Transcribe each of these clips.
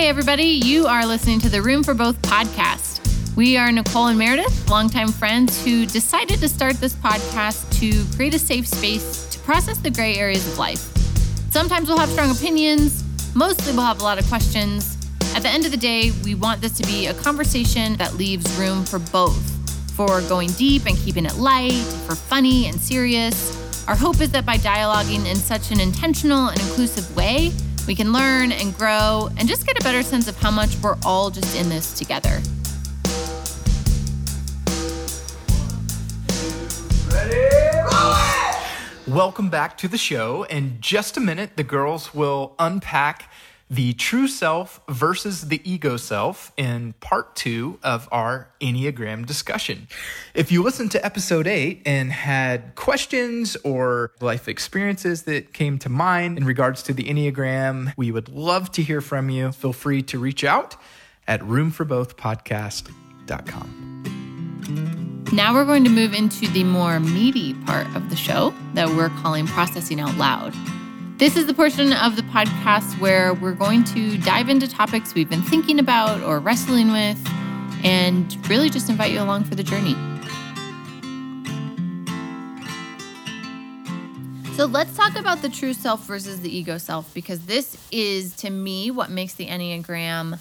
Hey, everybody, you are listening to the Room for Both podcast. We are Nicole and Meredith, longtime friends who decided to start this podcast to create a safe space to process the gray areas of life. Sometimes we'll have strong opinions, mostly we'll have a lot of questions. At the end of the day, we want this to be a conversation that leaves room for both for going deep and keeping it light, for funny and serious. Our hope is that by dialoguing in such an intentional and inclusive way, we can learn and grow and just get a better sense of how much we're all just in this together. Welcome back to the show. In just a minute, the girls will unpack the true self versus the ego self in part two of our Enneagram discussion. If you listened to episode eight and had questions or life experiences that came to mind in regards to the Enneagram, we would love to hear from you. Feel free to reach out at roomforbothpodcast.com. Now we're going to move into the more meaty part of the show that we're calling processing out loud. This is the portion of the podcast where we're going to dive into topics we've been thinking about or wrestling with and really just invite you along for the journey. So let's talk about the true self versus the ego self because this is to me what makes the Enneagram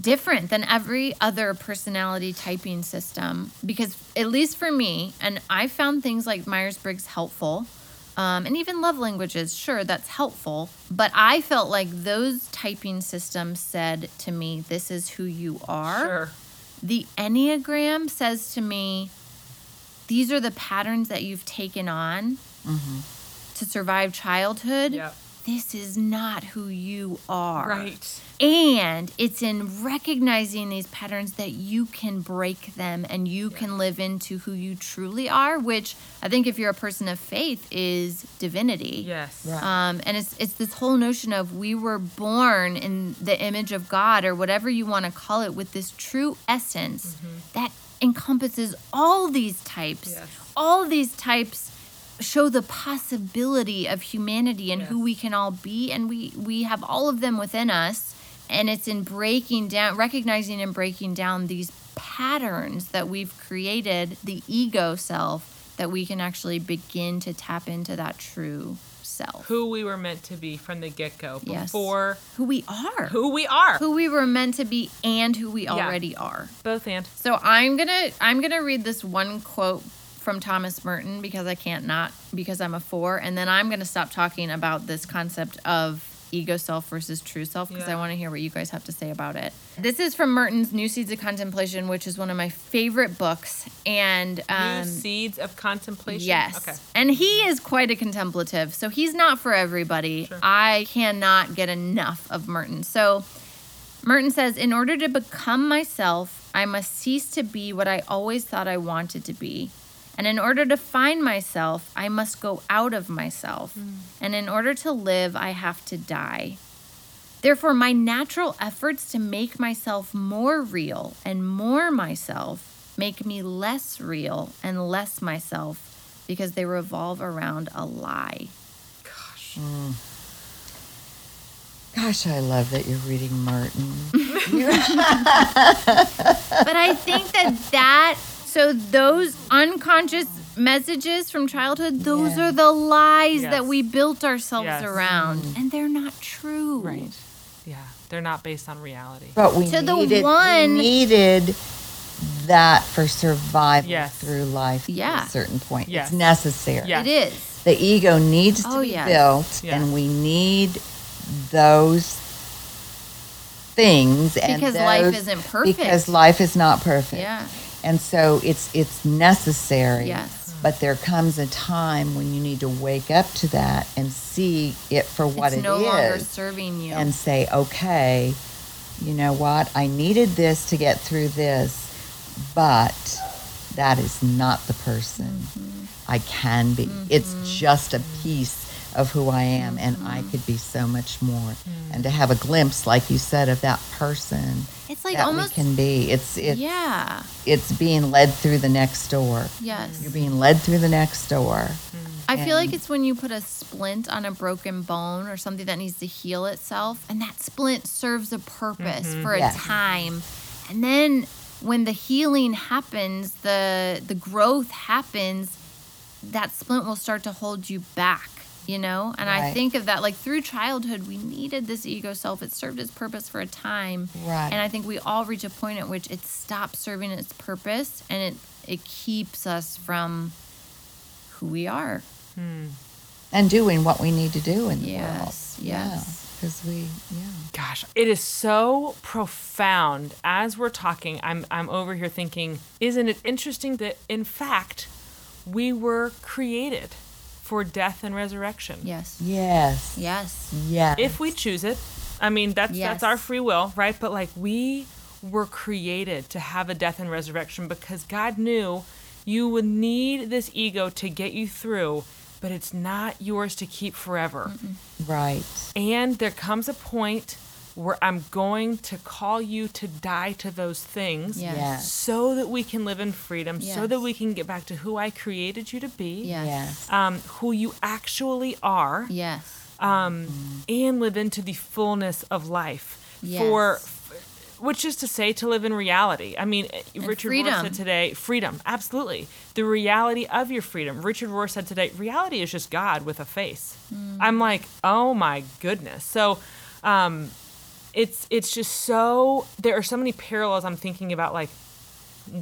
different than every other personality typing system because at least for me and i found things like myers-briggs helpful um, and even love languages sure that's helpful but i felt like those typing systems said to me this is who you are Sure. the enneagram says to me these are the patterns that you've taken on to survive childhood Yep. this is not who you are Right. And it's in recognizing these patterns that you can break them and you can live into who you truly are, which I think if you're a person of faith is divinity. Yes. Right. Um, and it's it's this whole notion of we were born in the image of God or whatever you want to call it with this true essence that encompasses all these types. Yes. All these types show the possibility of humanity and who we can all be and we we have all of them within us and it's in breaking down recognizing and breaking down these patterns that we've created the ego self that we can actually begin to tap into that true self Who we were meant to be from the get go Yes. before who we are who we are. who we were meant to be and who we already are Both and. so I'm gonna I'm gonna read this one quote from Thomas Merton because I can't not because I'm a four, and then I'm gonna stop talking about this concept of ego self versus true self because I want to hear what you guys have to say about it. This is from Merton's New Seeds of Contemplation, which is one of my favorite books, and um, New seeds of contemplation. Yes. Okay. And he is quite a contemplative, so he's not for everybody. Sure. I cannot get enough of Merton. So Merton says, In order to become myself, I must cease to be what I always thought I wanted to be. And in order to find myself, I must go out of myself. Hmm. And in order to live, I have to die. Therefore, my natural efforts to make myself more real and more myself make me less real and less myself because they revolve around a lie. Gosh. Hmm. Gosh, I love that you're reading Merton. But I think that that, so those unconscious messages from childhood, those Yeah. are the lies that we built ourselves Yes. around. Mm-hmm. And they're not true. Right. Yeah. They're not based on reality. But we To the needed, one- needed that for survival Yes. through life Yeah. at a certain point. Yes. It's necessary. Yeah. It is. The ego needs to Oh, be yes. built, Yeah. and we need those things. and Because life isn't perfect. Because life is not perfect. Yeah. And so it's it's necessary. Yes. But there comes a time when you need to wake up to that and see it for what it's it no longer serving you. and say, okay, you know what? I needed this to get through this, but that is not the person Mm-hmm. I can be. It's just a piece of who I am, and I Mm-hmm. could be so much more. And to have a glimpse, like you said, of that person it's like that almost. we can be. It's it's yeah. it's being led through the next door. Yes. You're being led through the next door. I I feel like it's when you put a splint on a broken bone or something that needs to heal itself, and that splint serves a purpose mm-hmm. for a Yes. time. And then when the healing happens, the the growth happens, that splint will start to hold you back, you know? And I think of that like through childhood, we needed this ego self. It served its purpose for a time. Right. And I think we all reach a point at which it stops serving its purpose and it it keeps us from who we are. Hmm. and doing what we need to do in the Yes, world. yes. Because we, yeah. Gosh, it is so profound. As we're talking, I'm I'm over here thinking, isn't it interesting that in fact we were created for death and resurrection? Yes. Yes. Yes. Yes. If we choose it. I mean, that's Yes. that's our free will, right? But like we were created to have a death and resurrection because God knew you would need this ego to get you through, but it's not yours to keep forever. right. And there comes a point where I'm going to call you to die to those things Yes. Yes. so that we can live in freedom, so that we can get back to who I created you to be, Yes. Yes. um, who you actually are, Yes. um, and live into the fullness of life. For, which is to say, to live in reality. I mean, Richard Rohr said today, freedom, absolutely. The reality of your freedom. Richard Rohr said today, reality is just God with a face. Hmm. I'm like, oh my goodness. So, um, it's it's just so there are so many parallels I'm thinking about like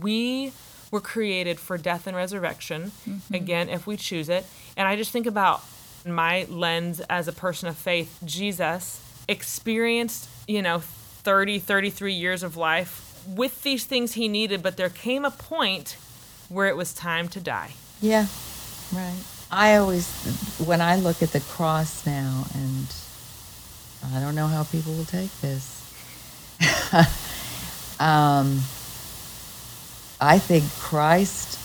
we were created for death and resurrection mm-hmm. again if we choose it and I just think about my lens as a person of faith Jesus experienced you know 30 33 years of life with these things he needed but there came a point where it was time to die Yeah. Right. I always, when I look at the cross now, and I don't know how people will take this, um, I think Christ's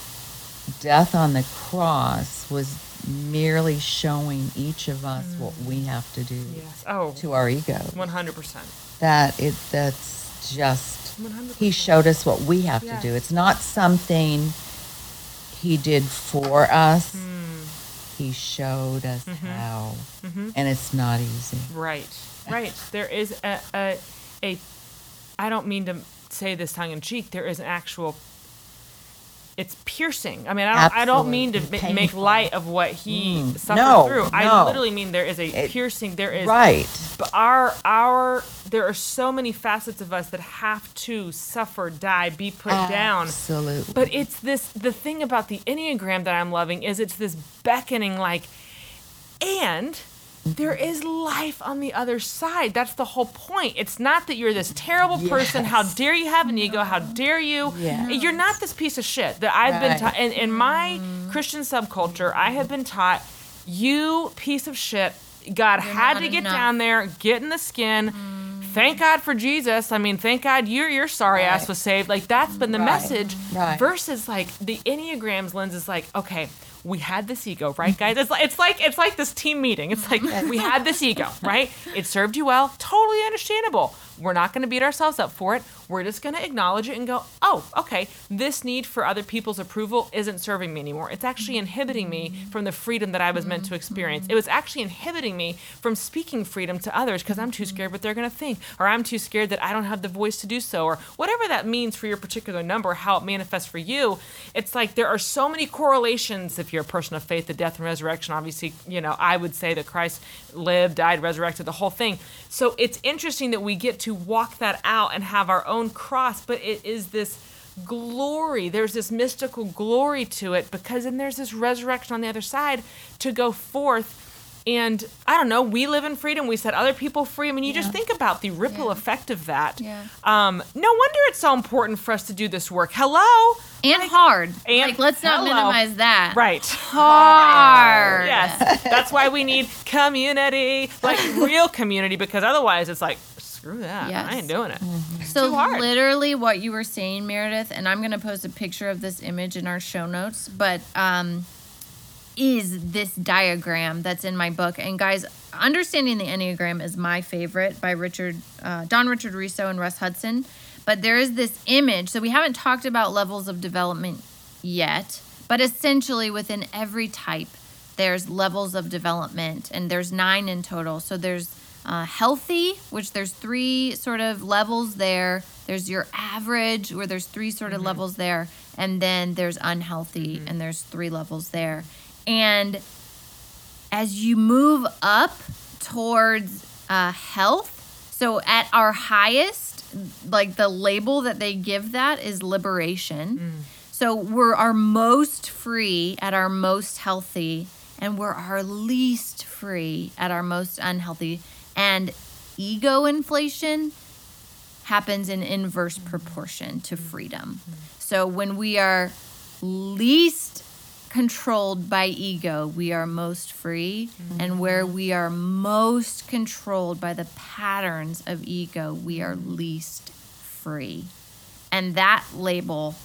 death on the cross was merely showing each of us what we have to do yes oh to our ego. 100% That it that's just 100%. he showed us what we have Yeah. to do. It's not something he did for us. Hmm. He showed us Mm-hmm. how, and it's not easy. Right, right. There is a, a, a, I don't mean to say this tongue in cheek. There is an actual. It's piercing. I mean, I don't, I don't mean to ma- make light of what he Mm, suffered no, through. I literally mean there is a It- piercing. There is Right. But our our there are so many facets of us that have to suffer, die, be put down. Absolutely. But it's this the thing about the Enneagram that I'm loving is it's this beckoning like and there is life on the other side. That's the whole point. It's not that you're this terrible person. How dare you have an ego? How dare you? Yes. You're not this piece of shit that I've been taught. In, in my Christian subculture, I have been taught, you piece of shit, God had to get enough. down there, get in the skin. Thank God for Jesus. I mean, thank God your your sorry ass was saved. Like that's been the Right. message. Right. Versus like the Enneagram's lens is like, okay, we had this ego, right, guys? It's like it's like it's like this team meeting. It's like we had this ego, right? It served you well, totally understandable. We're not going to beat ourselves up for it. We're just going to acknowledge it and go, oh, okay, this need for other people's approval isn't serving me anymore. It's actually inhibiting me from the freedom that I was meant to experience. It was actually inhibiting me from speaking freedom to others because I'm too scared what they're going to think, or I'm too scared that I don't have the voice to do so, or whatever that means for your particular number, how it manifests for you. It's like there are so many correlations if you're a person of faith, the death and resurrection. Obviously, you know, I would say that Christ lived, died, resurrected, the whole thing. So it's interesting that we get to walk that out and have our own cross, but it is this glory. There's this mystical glory to it because then there's this resurrection on the other side to go forth. And I don't know, we live in freedom. We set other people free. I mean, you just think about the ripple Yeah. effect of that. Yeah. Um, no wonder it's so important for us to do this work. Hello? And hard. and- like, let's not hello. minimize that. Right. Hard. Yes. That's why we need community, like real community, because otherwise it's like, screw that. Yes. I ain't doing it. So too hard. literally what you were saying, Meredith, and I'm gonna post a picture of this image in our show notes, but um is this diagram that's in my book. And guys, understanding the Enneagram is my favorite by Richard uh, Don Richard Riso and Russ Hudson. But there is this image. So we haven't talked about levels of development yet, but essentially within every type, there's levels of development, and there's nine in total. So there's uh, healthy, which there's three sort of levels there. There's your average, where there's three sort of levels there, and then there's unhealthy, and there's three levels there. And as you move up towards uh, health, so at our highest, like the label that they give that is liberation. Mm. So we're our most free at our most healthy, and we're our least free at our most unhealthy. And ego inflation happens in inverse proportion to mm-hmm. freedom. So when we are least controlled by ego, we are most free. Mm-hmm. And where we are most controlled by the patterns of ego, we are least free. And that label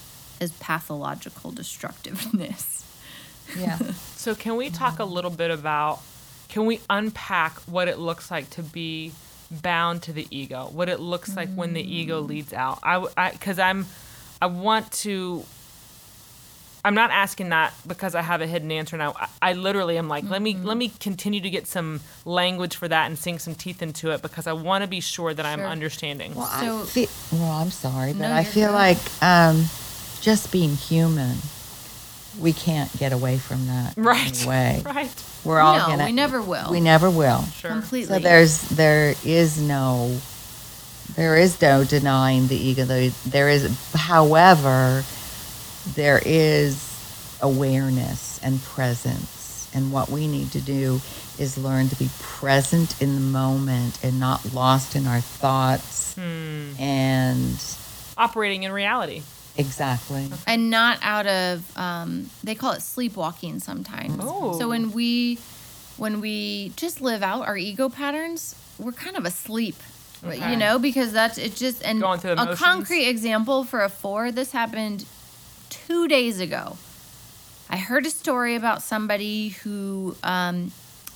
is pathological destructiveness. Yeah. So can we talk a little bit about can we unpack what it looks like to be bound to the ego? What it looks like when the ego mm. leads out? I cuz I'm I want to I'm not asking that because I have a hidden answer now. I, I literally am like, let me let me continue to get some language for that and sink some teeth into it because I want to be sure that I'm understanding. Well, So- I feel, well, I'm sorry, but No, I feel good. like um, just being human, we can't get away from that. Right. way. Right. We're all no, gonna. we never will. We never will. Sure. Completely. So there's there is no there is no denying the ego. There, there is, however, there is awareness and presence, and what we need to do is learn to be present in the moment and not lost in our thoughts. Hmm. And Operating in reality. exactly, and not out of um, they call it sleepwalking sometimes Oh. so when we when we just live out our ego patterns we're kind of asleep Okay. you know because that's it just and Going through a motions. concrete example for a four this happened two days ago i heard a story about somebody who um,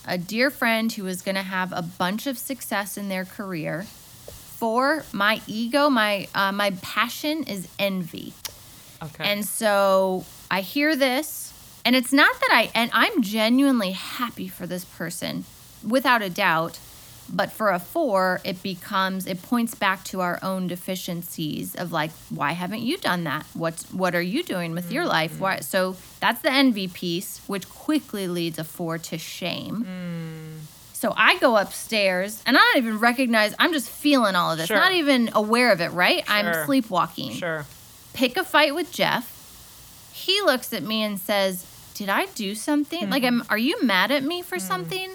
a dear friend who was going to have a bunch of success in their career For my ego my uh, my passion is envy Okay. and so I hear this, and it's not that I, and I'm genuinely happy for this person, without a doubt. But for a four, it becomes, it points back to our own deficiencies of like, why haven't you done that? What's, what are you doing with your life? Mm-hmm. Why? So that's the envy piece, which quickly leads a four to shame. Mm. So I go upstairs and I don't even recognize, I'm just feeling all of this, Sure. not even aware of it, right? Sure. I'm sleepwalking sure. pick a fight with Jeff. He looks at me and says, "Did I do something? Like, mm-hmm. am, are you mad at me for mm. something?"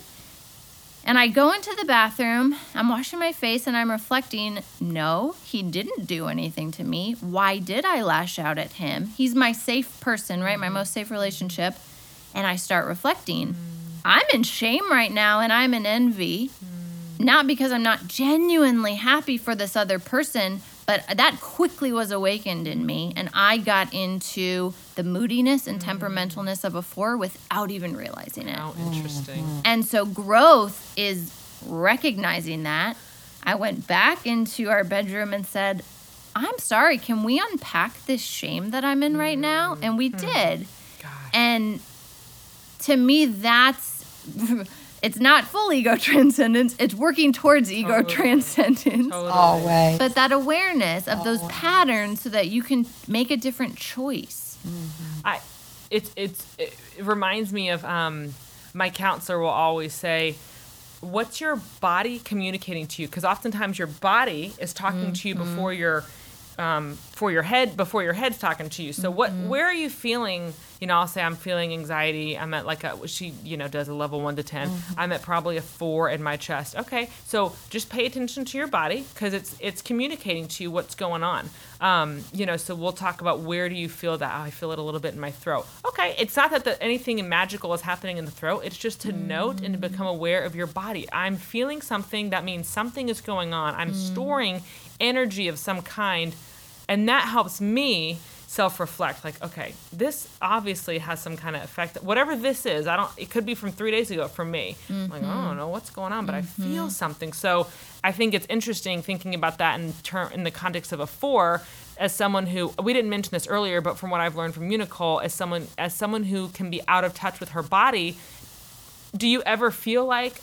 And I go into the bathroom. I'm washing my face and I'm reflecting. No, he didn't do anything to me. Why did I lash out at him? He's my safe person, right? My mm-hmm. most safe relationship. And I start reflecting. I'm in shame right now and I'm in envy mm-hmm. not because I'm not genuinely happy for this other person, but that quickly was awakened in me, and I got into the moodiness and mm. temperamentalness of a four without even realizing it. How interesting. Mm. And so growth is recognizing that. I went back into our bedroom and said, I'm sorry, can we unpack this shame that I'm in right now? Mm. And we hmm. did. Gosh. And to me, that's it's not full ego transcendence, it's working towards ego Totally. transcendence. Totally. always. But that awareness of those patterns so that you can make a different choice. I, it's it's it reminds me of um, my counselor will always say, "What's your body communicating to you?" Because oftentimes your body is talking to you before your um, for your head before your head's talking to you. So what where are you feeling? You know, I'll say I'm feeling anxiety. I'm at like a she you know does a level one to 10 i I'm at probably a four in my chest. Okay, so just pay attention to your body because it's it's communicating to you what's going on. Um, you know, so we'll talk about where do you feel that? Oh, I feel it a little bit in my throat. Okay, it's not that the, anything magical is happening in the throat. It's just to note and to mm. become aware of your body. I'm feeling something. That means something is going on. I'm mm. storing energy of some kind, and that helps me self-reflect like okay this obviously has some kind of effect. Whatever this is i don't it could be from three days ago for me. Like i don't mm-hmm. know what's going on but i feel mm-hmm. something. So i think it's interesting thinking about that in term in the context of a four as someone who we didn't mention this earlier but from what i've learned from unicole as someone as someone who can be out of touch with her body do you ever feel like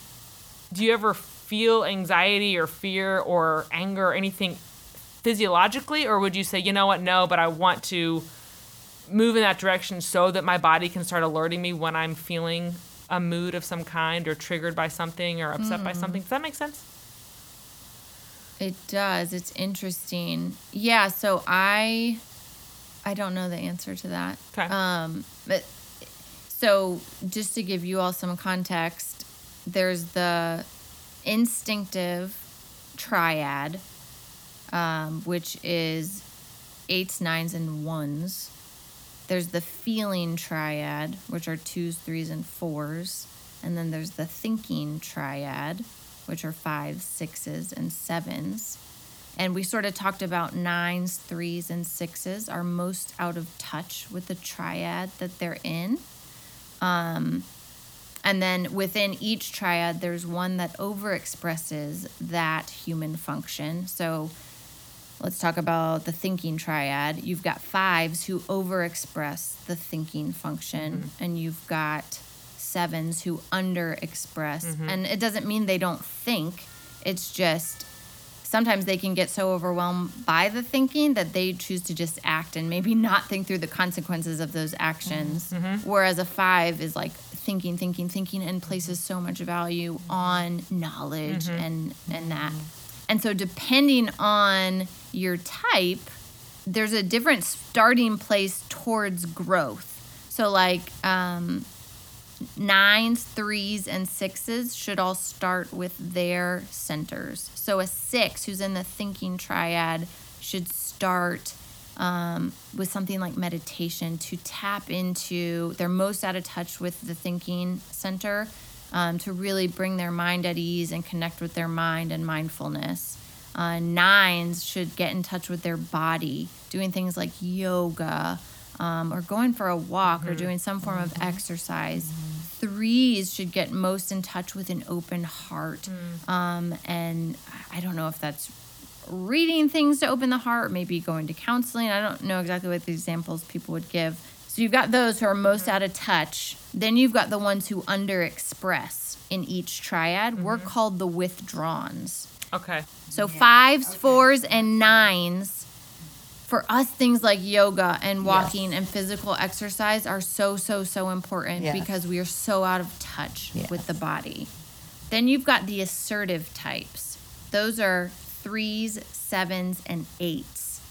do you ever feel anxiety or fear or anger or anything physiologically or would you say you know what no but i want to move in that direction so that my body can start alerting me when i'm feeling a mood of some kind or triggered by something or upset by something does that make sense It does. It's interesting. Yeah, so I I don't know the answer to that. Okay. Um but so just to give you all some context, there's the instinctive triad um, which is eights, nines, and ones. There's the feeling triad, which are twos, threes, and fours. And then there's the thinking triad, which are fives, sixes, and sevens. And we sort of talked about nines, threes, and sixes are most out of touch with the triad that they're in. Um, and then within each triad, there's one that overexpresses that human function. So let's talk about the thinking triad. You've got fives who overexpress the thinking function, mm-hmm. and you've got sevens who underexpress. Mm-hmm. And it doesn't mean they don't think, it's just sometimes they can get so overwhelmed by the thinking that they choose to just act and maybe not think through the consequences of those actions. Mm-hmm. Whereas a five is like thinking, thinking, thinking, and places so much value on knowledge and and that. And so depending on your type, there's a different starting place towards growth. So like um, nines, threes, and sixes should all start with their centers. So a six who's in the thinking triad should start um, with something like meditation to tap into, they're most out of touch with the thinking center um, to really bring their mind at ease and connect with their mind and mindfulness. Uh, nines should get in touch with their body, doing things like yoga um, or going for a walk or doing some form of exercise. Threes should get most in touch with an open heart. Um, and I don't know if that's reading things to open the heart, maybe going to counseling. I don't know exactly what the examples people would give. So you've got those who are most out of touch. Then you've got the ones who underexpress in each triad. We're mm-hmm. called the withdrawns. okay So fives, fours, and nines. For us, things like yoga and walking and physical exercise are so, so, so important Yes. because we are so out of touch Yes. with the body. Then you've got the assertive types. Those are threes, sevens, and eights.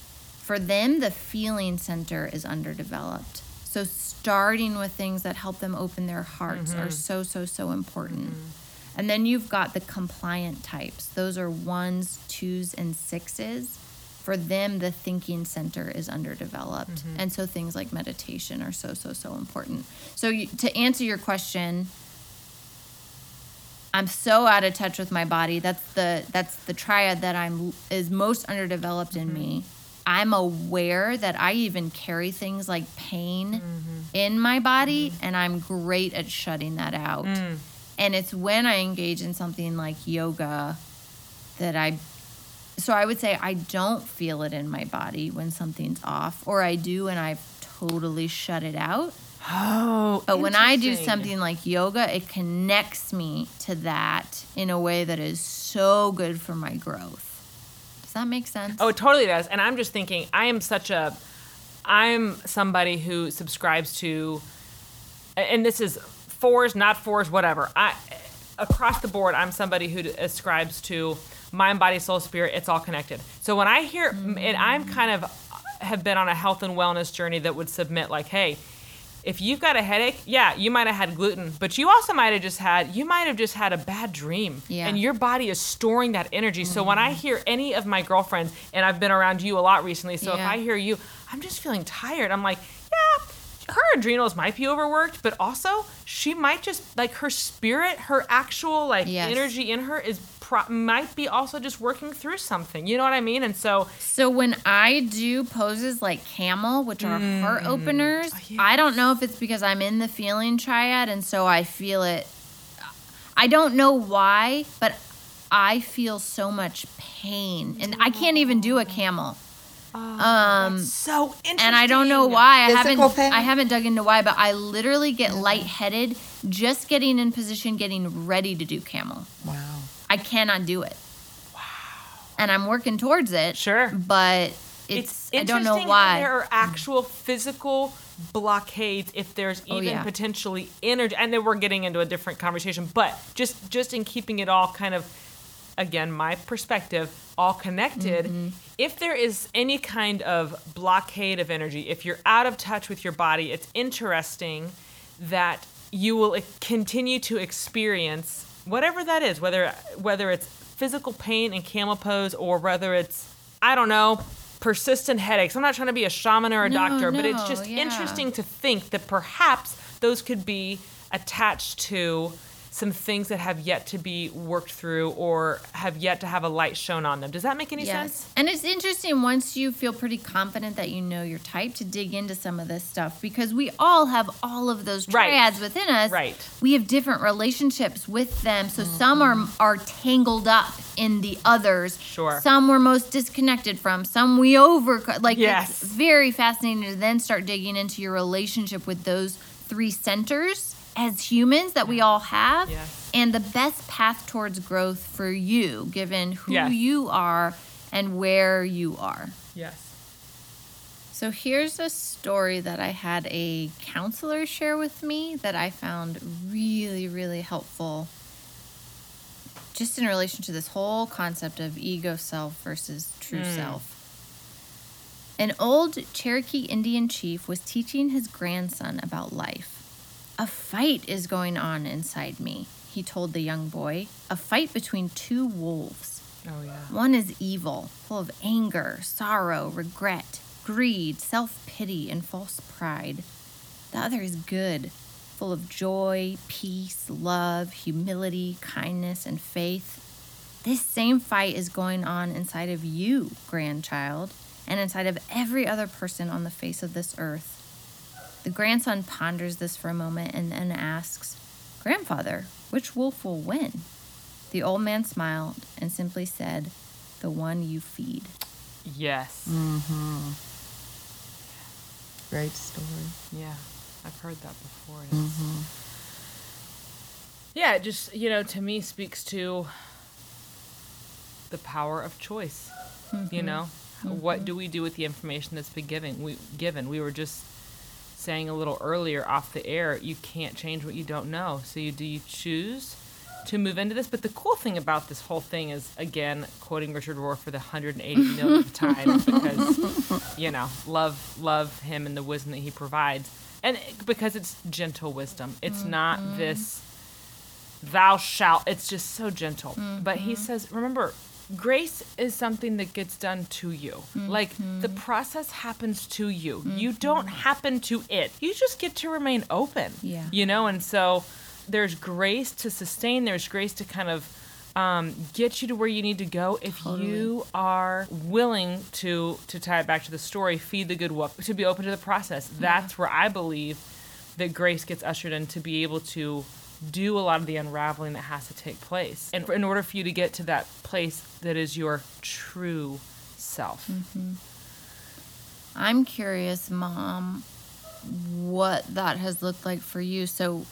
For them, the feeling center is underdeveloped. So starting with things that help them open their hearts are mm-hmm. so, so, so important. Mm-hmm. And then you've got the compliant types. Those are ones, twos, and sixes. For them, the thinking center is underdeveloped. Mm-hmm. And so things like meditation are so, so, so important. So, you, to answer your question, I'm so out of touch with my body. That's the that's the triad that I'm is most underdeveloped in me. I'm aware that I even carry things like pain mm-hmm. in my body mm. and I'm great at shutting that out. Mm. And it's when I engage in something like yoga that I so I would say I don't feel it in my body when something's off or I do and I've totally shut it out. oh But when I do something like yoga, it connects me to that in a way that is so good for my growth. That make sense? Oh, it totally does. And I'm just thinking, I am such a, I'm somebody who subscribes to, and this is fours, not fours, whatever. I, across the board, I'm somebody who ascribes to mind, body, soul, spirit. It's all connected. So when I hear, and I'm kind of have been on a health and wellness journey that would submit like, hey. If you've got a headache, yeah, you might have had gluten, but you also might have just had you might have just had a bad dream. Yeah. And your body is storing that energy. So when I mm-hmm. hear any of my girlfriends, and I've been around you a lot recently, so if I hear you, I'm just feeling tired. I'm like, yeah, her adrenals might be overworked, but also she might just like her spirit, her actual like Yes. energy in her is pro- might be also just working through something. You know what I mean? And so So when I do poses like camel, which are heart openers, I don't know if it's because I'm in the feeling triad and so I feel it. I don't know why, but I feel so much pain and I can't even do a camel. um, So interesting. and I don't know why. I haven't pain? I haven't dug into why, but I literally get lightheaded just getting in position, getting ready to do camel. Wow. I cannot do it. Wow. And I'm working towards it. Sure. But it's, I don't know why. there are actual physical blockades if there's Oh, even yeah. potentially energy and then we're getting into a different conversation but just just in keeping it all kind of again my perspective all connected Mm-hmm. if there is any kind of blockade of energy if you're out of touch with your body it's interesting that you will continue to experience whatever that is whether whether it's physical pain and camel pose or whether it's i don't know persistent headaches i'm not trying to be a shaman or a No, doctor but it's just yeah. interesting to think that perhaps those could be attached to some things that have yet to be worked through or have yet to have a light shown on them. Does that make any sense? And it's interesting once you feel pretty confident that you know your type to dig into some of this stuff because we all have all of those Right. triads within us. Right. We have different relationships with them. So mm-hmm. some are are tangled up in the others. Sure. Some we're most disconnected from. Some we over like Yes. it's very fascinating to then start digging into your relationship with those three centers as humans that we all have Yes. and the best path towards growth for you given who Yes. you are and where you are. Yes. So here's a story that I had a counselor share with me that I found really, really helpful. Just in relation to this whole concept of ego self versus true hmm. self. An old Cherokee Indian chief was teaching his grandson about life. A fight is going on inside me, he told the young boy. A fight between two wolves. Oh yeah. One is evil, full of anger, sorrow, regret, greed, self pity, and false pride. The other is good, full of joy, peace, love, humility, kindness, and faith. This same fight is going on inside of you, grandchild, and inside of every other person on the face of this earth. The grandson ponders this for a moment and then asks, Grandfather, which wolf will win? The old man smiled and simply said, The one you feed. Yes. Mm-hmm. Great story. Yeah. I've heard that before. and it's- mm-hmm. Yeah, it just, you know, to me speaks to the power of choice. You mm-hmm. know, what mm-hmm. do we do with the information that's been given? We given. We were just saying a little earlier off the air, you can't change what you don't know. So you do you choose to move into this? But the cool thing about this whole thing is again quoting Richard Rohr for the 180 millionth time because you know, love love him and the wisdom that he provides. And because it's gentle wisdom. It's not mm-hmm. this thou shalt it's just so gentle but he mm-hmm. says remember grace is something that gets done to you. Like the process happens to you. You don't happen to it. You just get to remain open Yeah. you know? And so there's grace to sustain. There's grace to kind of um, get you to where you need to go if you are willing to to tie it back to the story feed the good wolf to be open to the process. That's where i believe that grace gets ushered in to be able to do a lot of the unraveling that has to take place. And in order for you to get to that place that is your true self. Mm-hmm. I'm curious, Mom, what that has looked like for you. So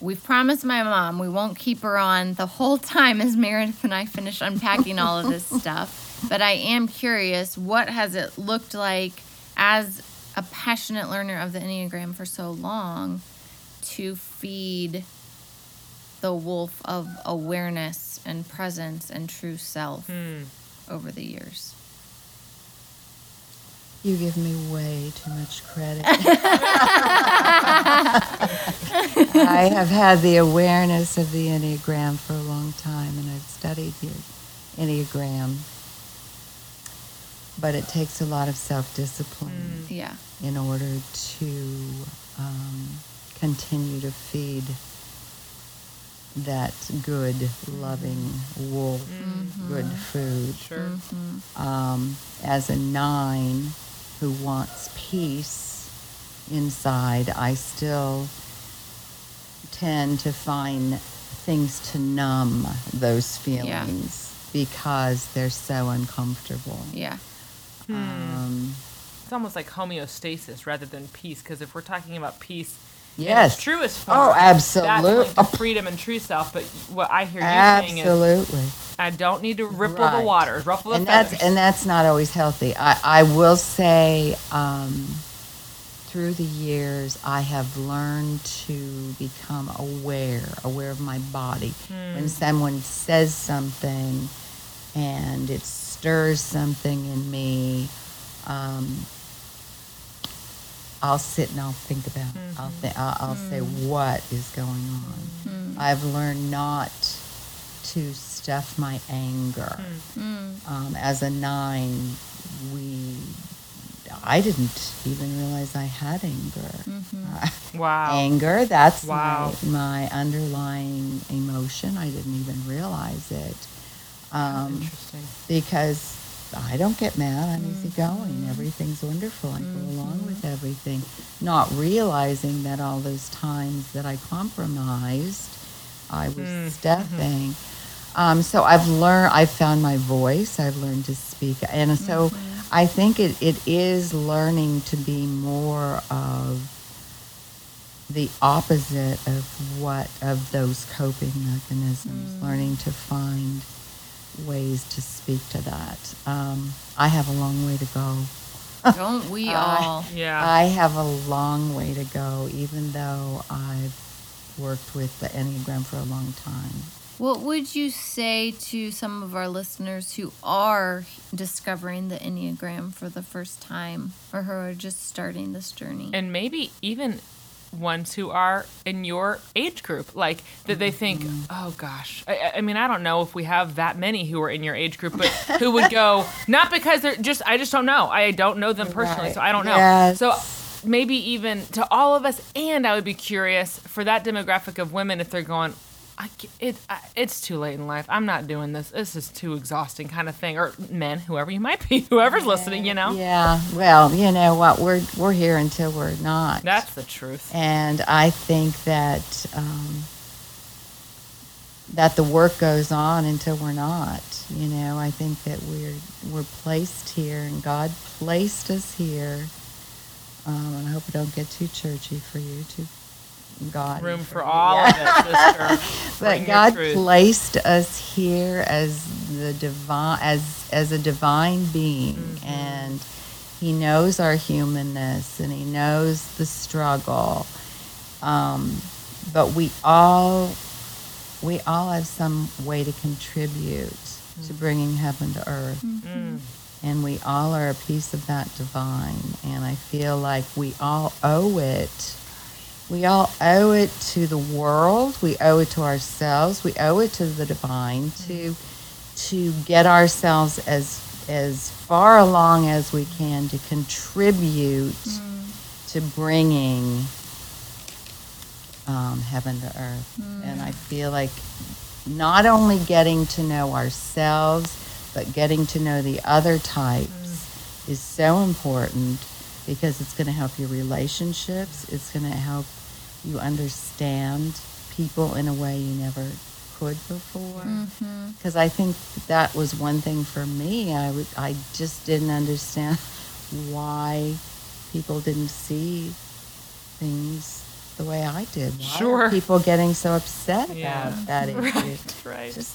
we've promised my mom we won't keep her on the whole time as Meredith and I finish unpacking all of this stuff. But I am curious, what has it looked like as a passionate learner of the Enneagram for so long to feed the wolf of awareness and presence and true self over the years? You give me way too much credit. I have had the awareness of the Enneagram for a long time, and I've studied the Enneagram. But it takes a lot of self discipline Yeah. in order to um, continue to feed that good, loving wolf, good food Sure. um, as a nine who wants peace inside, I still tend to find things to numb those feelings because they're so uncomfortable. Yeah. Um, It's almost like homeostasis rather than peace. Because if we're talking about peace, yes. its truest form, Oh, that's absolute- linked freedom and true self. But what I hear you saying is, Absolutely. I don't need to ripple the waters, ruffle the and feathers. that's and that's not always healthy. I, I will say, um, through the years, I have learned to become aware, aware of my body. Hmm. When someone says something, and it stirs something in me, um, I'll sit and I'll think about. it. I'll Mm-hmm. th- I'll, I'll say what is going on. I've learned not to stuff my anger. Um, as a nine, we I didn't even realize I had anger. Uh, wow. anger, that's Wow. my, my underlying emotion. I didn't even realize it. Um, Interesting. because I don't get mad. I'm easygoing. Everything's wonderful. I go along with everything, not realizing that all those times that I compromised, I was mm, mm-hmm. stepping. Um, so I've learned. I've found my voice. I've learned to speak, and so mm-hmm. I think it, it is learning to be more of the opposite of what of those coping mechanisms. Mm. Learning to find ways to speak to that. Um, I have a long way to go. Don't we I- all? Yeah. I have a long way to go, even though I've worked with the Enneagram for a long time. What would you say to some of our listeners who are discovering the Enneagram for the first time or who are just starting this journey? and maybe even ones who are in your age group like that they think oh gosh I- I, mean i don't know if we have that many who are in your age group but who would go not because they're just i just don't know i don't know them personally Right. so i don't know Yes. so maybe even to all of us and i would be curious for that demographic of women if they're going I, it, I, it's too late in life. I'm not doing this. This is too exhausting, kind of thing. Or men, whoever you might be, whoever's listening, you know. Yeah, well, you know what? We're we're here until we're not. That's the truth. and I think that um, that the work goes on until we're not. You know, I think that we're we're placed here, and God placed us here. Um, and I hope I don't get too churchy for you, too. God Room for all of it, sister. But your God placed us here as the divine, as as a divine being, Mm-hmm. and He knows our humanness, and He knows the struggle. Um, but we all, we all have some way to contribute to bringing heaven to earth, Mm. and we all are a piece of that divine. And I feel like we all owe it. We all owe it to the world. We owe it to ourselves. We owe it to the divine to to get ourselves as as far along as we can to contribute mm. to bringing um, heaven to earth. Mm. And I feel like not only getting to know ourselves, but getting to know the other types mm. is so important because it's going to help your relationships. It's going to help you understand people in a way you never could before. Mm-hmm. Because I think that was one thing for me. I I just didn't understand why people didn't see things the way I did. Why Sure. people getting so upset Yeah. about that issue? Right, right. Just,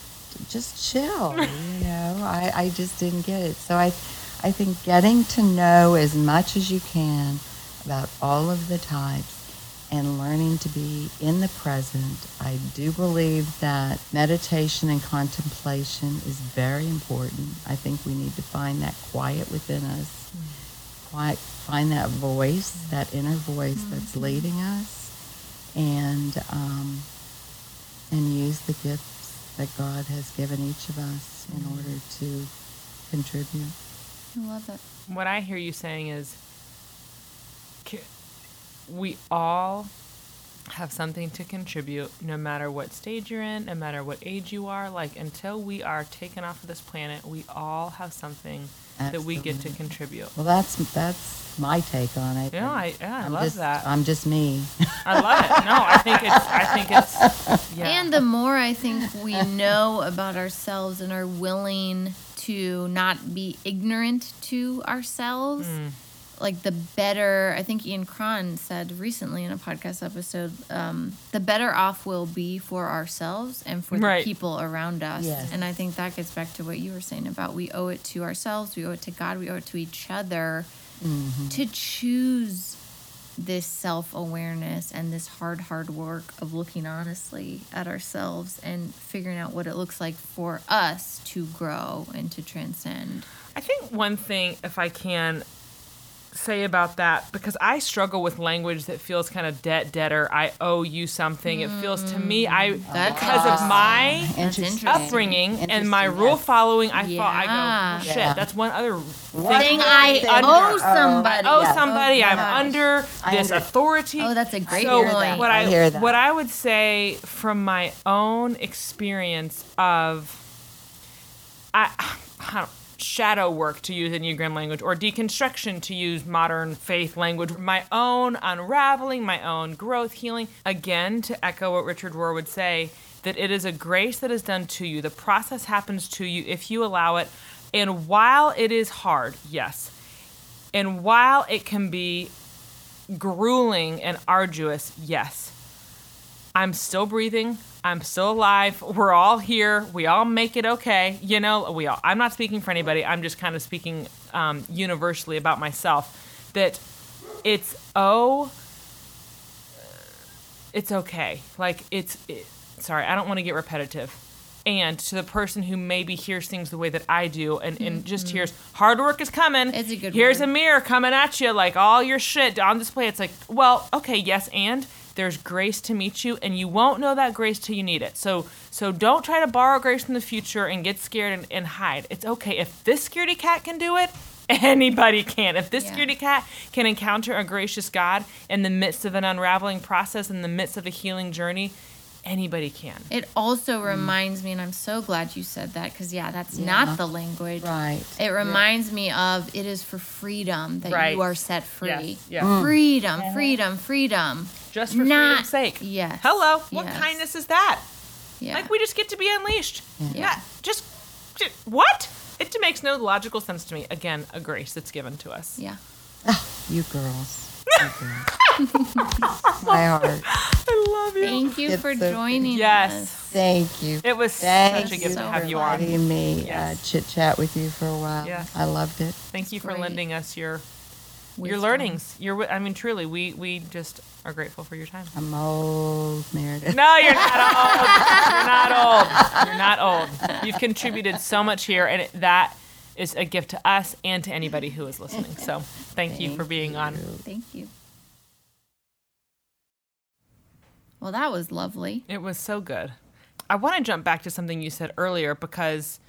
just chill. You know, I, I just didn't get it. So I, I think getting to know as much as you can about all of the types and learning to be in the present. I do believe that meditation and contemplation is very important. I think we need to find that quiet within us, quiet, find that voice, that inner voice that's leading us, and um, and use the gifts that God has given each of us in order to contribute. I love it. what I hear you saying is c- we all have something to contribute no matter what stage you're in, no matter what age you are. Like until we are taken off of this planet, we all have something that we get to contribute. Well, that's that's my take on it. Yeah, I, yeah, I I'm love just, that. I'm just me. I love it. No, I think it's. I think it's. Yeah. And the more I think we know about ourselves and are willing to not be ignorant to ourselves. Hmm. Like the better, I think Ian Cron said recently in a podcast episode, um, the better off we'll be for ourselves and for Right. the people around us. Yes. And I think that gets back to what you were saying about we owe it to ourselves, we owe it to God, we owe it to each other to choose this self awareness and this hard, hard work of looking honestly at ourselves and figuring out what it looks like for us to grow and to transcend. I think one thing, if I can say about that, because I struggle with language that feels kind of debt debtor. I owe you something. It feels to me, I mm. That's because of my interesting. upbringing and my Interesting, rule yes. following, I Yeah. thought I go shit. Yeah. That's one other Thing thing. I under- owe somebody. Oh, Yeah. somebody! Oh, I'm gosh. under this under- authority. Oh, that's a great so point. What I, I hear that. what I would say from my own experience of, I, I don't, shadow work to use Enneagram language or deconstruction to use modern faith language, my own unraveling, my own growth, healing. Again, to echo what Richard Rohr would say, that it is a grace that is done to you. The process happens to you if you allow it. And while it is hard, yes, and while it can be grueling and arduous, yes, I'm still breathing. I'm still alive. We're all here. We all make it okay. You know, we all. I'm not speaking for anybody. I'm just kind of speaking um, universally about myself. That it's oh, it's okay. Like it's. It, sorry, I don't want to get repetitive. And to the person who maybe hears things the way that I do, and, and just hears hard work is coming. It's a good Here's word. a mirror coming at you, like all your shit on display. It's like, well, okay, yes, and there's grace to meet you, and you won't know that grace till you need it. So, so don't try to borrow grace from the future and get scared and, and hide. It's okay if this scaredy cat can do it. Anybody can. If this Yeah. scaredy cat can encounter a gracious God in the midst of an unraveling process, in the midst of a healing journey, anybody can. It also mm. reminds me, and I'm so glad you said that because, yeah, that's Yeah. not the language. Right. It reminds me of it is for freedom that Right. you are set free. Yes, yes. Mm. Mm-hmm. Freedom, freedom, freedom. Just for Not- freedom's sake. yes, Hello. What yes. kindness is that? Yeah. Like we just get to be unleashed. Yeah. Yeah. Just, just what? It makes no logical sense to me. Again, a grace that's given to us. yeah. You girls. You girls. My heart. I love you. Thank you It's for so joining Yes. us. Thank you. It was Thank such a you gift to have you on. letting me Yes. uh, chit chat with you for a while. Yes. I loved it. Thank you for Great. lending us your your learnings. Your, I mean, truly, we we just are grateful for your time. I'm old, Meredith. No, you're not old. You're not old. You're not old. You've contributed so much here, and it, that is a gift to us and to anybody who is listening. So, thank you for being on. Thank you. Well, that was lovely. It was so good. I want to jump back to something you said earlier because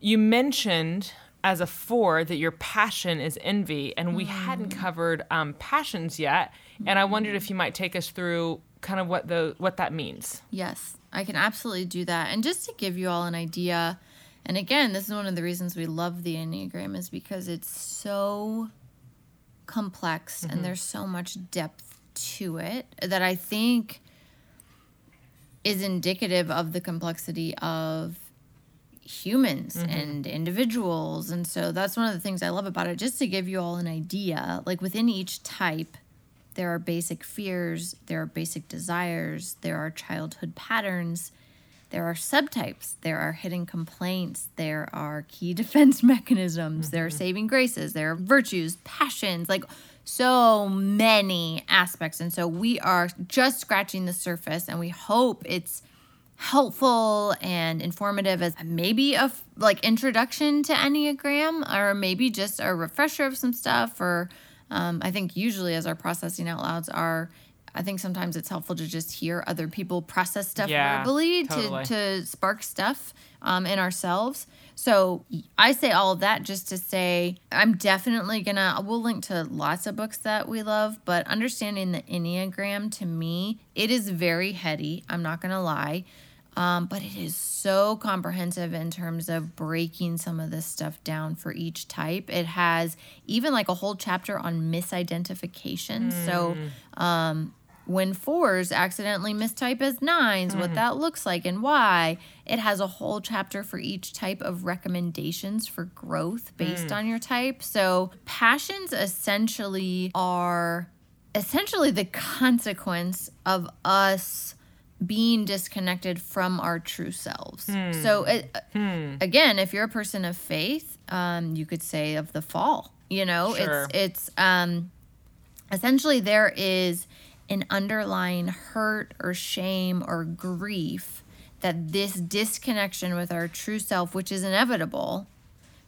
you mentioned as a four that your passion is envy, and we hadn't covered um, passions yet. And I wondered if you might take us through kind of what the what that means. Yes, I can absolutely do that. And just to give you all an idea, and again, this is one of the reasons we love the Enneagram is because it's so complex and there's so much depth to it that I think is indicative of the complexity of humans mm-hmm. and individuals. And so that's one of the things I love about it. Just to give you all an idea, like within each type, there are basic fears, there are basic desires, there are childhood patterns, there are subtypes, there are hidden complaints, there are key defense mechanisms, there are mm-hmm. saving graces, there are virtues, passions, like so many aspects. And so we are just scratching the surface and we hope it's helpful and informative as maybe a like introduction to enneagram or maybe just a refresher of some stuff or um, i think usually as our processing out louds are i think sometimes it's helpful to just hear other people process stuff Yeah, verbally totally. to, to spark stuff um, in ourselves so i say all of that just to say i'm definitely gonna we'll link to lots of books that we love but understanding the enneagram to me it is very heady i'm not gonna lie um, but it is so comprehensive in terms of breaking some of this stuff down for each type. It has even like a whole chapter on misidentification. So, um, when fours accidentally mistype as 9s what that looks like and why. It has a whole chapter for each type of recommendations for growth based on your type. So, passions essentially are essentially the consequence of us being disconnected from our true selves. So, it, again, if you're a person of faith, um, you could say of the fall. You know, Sure. it's it's um, essentially there is an underlying hurt or shame or grief that this disconnection with our true self, which is inevitable,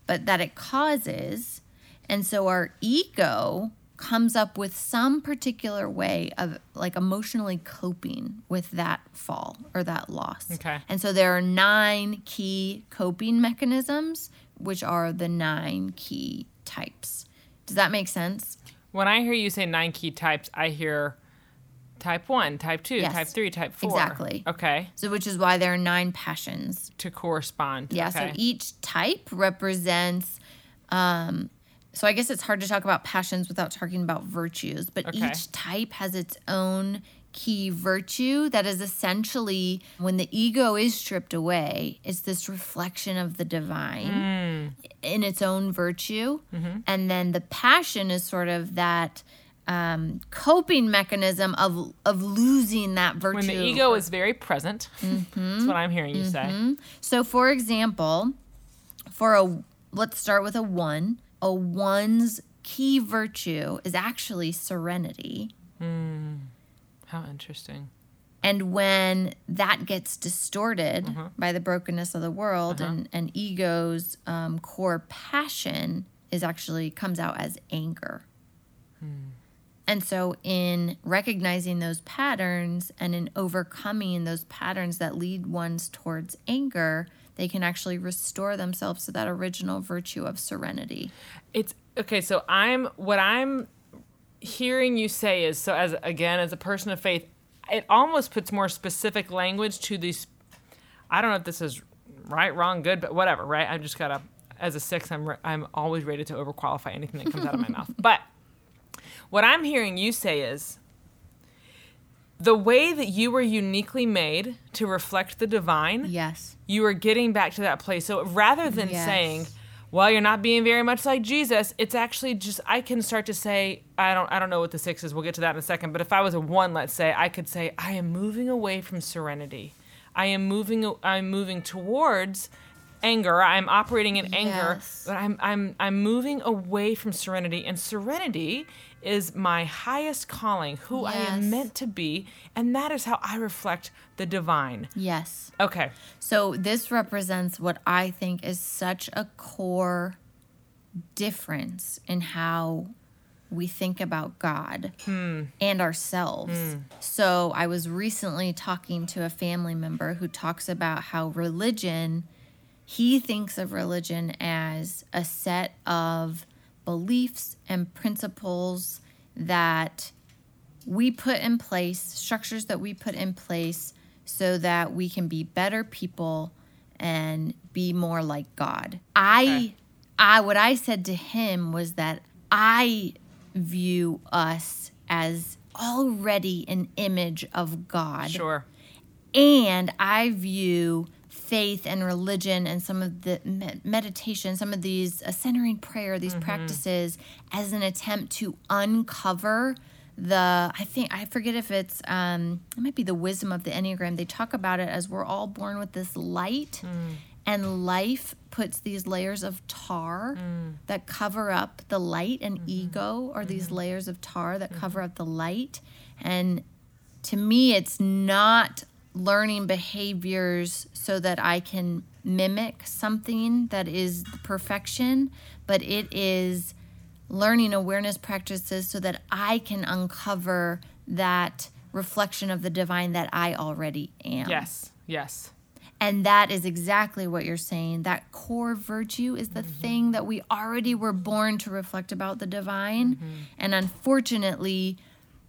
but that it causes. And so our ego comes up with some particular way of like emotionally coping with that fall or that loss. Okay. And so there are nine key coping mechanisms, which are the nine key types. Does that make sense? When I hear you say nine key types, I hear type one, type two, Yes. type three, type four. Exactly. Okay. So, which is why there are nine passions. To correspond. Yeah. Okay. So each type represents. Um, so I guess it's hard to talk about passions without talking about virtues, but Okay. each type has its own key virtue that is essentially when the ego is stripped away, it's this reflection of the divine hmm. in its own virtue. Mm-hmm. And then the passion is sort of that um, coping mechanism of of losing that virtue. when the ego is very present. That's what I'm hearing you say. Mm-hmm. Mm-hmm. So, for example, for a let's start with a one. A one's key virtue is actually serenity. How interesting. And when that gets distorted Mm-hmm. by the brokenness of the world Uh-huh. and, and ego's um, core passion is actually comes out as anger. Hmm. And so, in recognizing those patterns and in overcoming those patterns that lead ones towards anger, they can actually restore themselves to that original virtue of serenity. It's okay. So I'm what I'm hearing you say is so as again as a person of faith, it almost puts more specific language to these. I don't know if this is right, wrong, good, but whatever. Right? I'm just gotta as a six, I'm re- I'm always ready to overqualify anything that comes out of my mouth. But what I'm hearing you say is the way that you were uniquely made to reflect the divine Yes. you are getting back to that place. So rather than Yes. saying, "Well, you're not being very much like Jesus," it's actually just I can start to say, I don't I don't know what the six is. We'll get to that in a second. But if I was a one, let's say, I could say, I am moving away from serenity. I am moving. I'm moving towards anger. I'm operating in anger, but I'm I'm I'm moving away from serenity. And serenity is my highest calling, who I am meant to be, and that is how I reflect the divine. Yes. Okay. So this represents what I think is such a core difference in how we think about God hmm. and ourselves. Hmm. So I was recently talking to a family member who talks about how religion, he thinks of religion as a set of beliefs and principles that we put in place, structures that we put in place so that we can be better people and be more like God. I Okay. I what I said to him was that I view us as already an image of God. Sure. And I view faith and religion and some of the me- meditation, some of these uh, centering prayer, these mm-hmm. practices as an attempt to uncover the I think I forget if it's um it might be the wisdom of the enneagram. They talk about it as we're all born with this light mm. and life puts these layers of tar mm. that cover up the light and mm-hmm. ego or these mm-hmm. layers of tar that cover up the light. And to me it's not learning behaviors so that I can mimic something that is perfection, but it is learning awareness practices so that I can uncover that reflection of the divine that I already am. Yes. Yes. And that is exactly what you're saying. That core virtue is the mm-hmm. thing that we already were born to reflect about the divine. Mm-hmm. And unfortunately,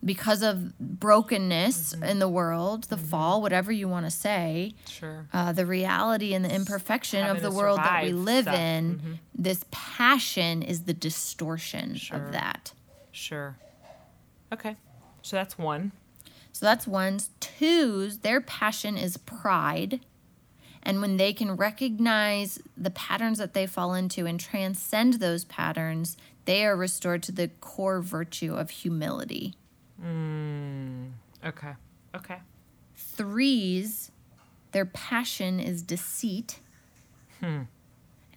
because of brokenness mm-hmm. in the world, the mm-hmm. fall, whatever you want to say, Sure. uh, the reality and the imperfection Having of the world that we live stuff. in, mm-hmm. this passion is the distortion Sure. of that. Sure. Okay. So that's one. So that's ones. Twos, their passion is pride. And when they can recognize the patterns that they fall into and transcend those patterns, they are restored to the core virtue of humility. Mm, okay. Okay. Threes, their passion is deceit. Hmm.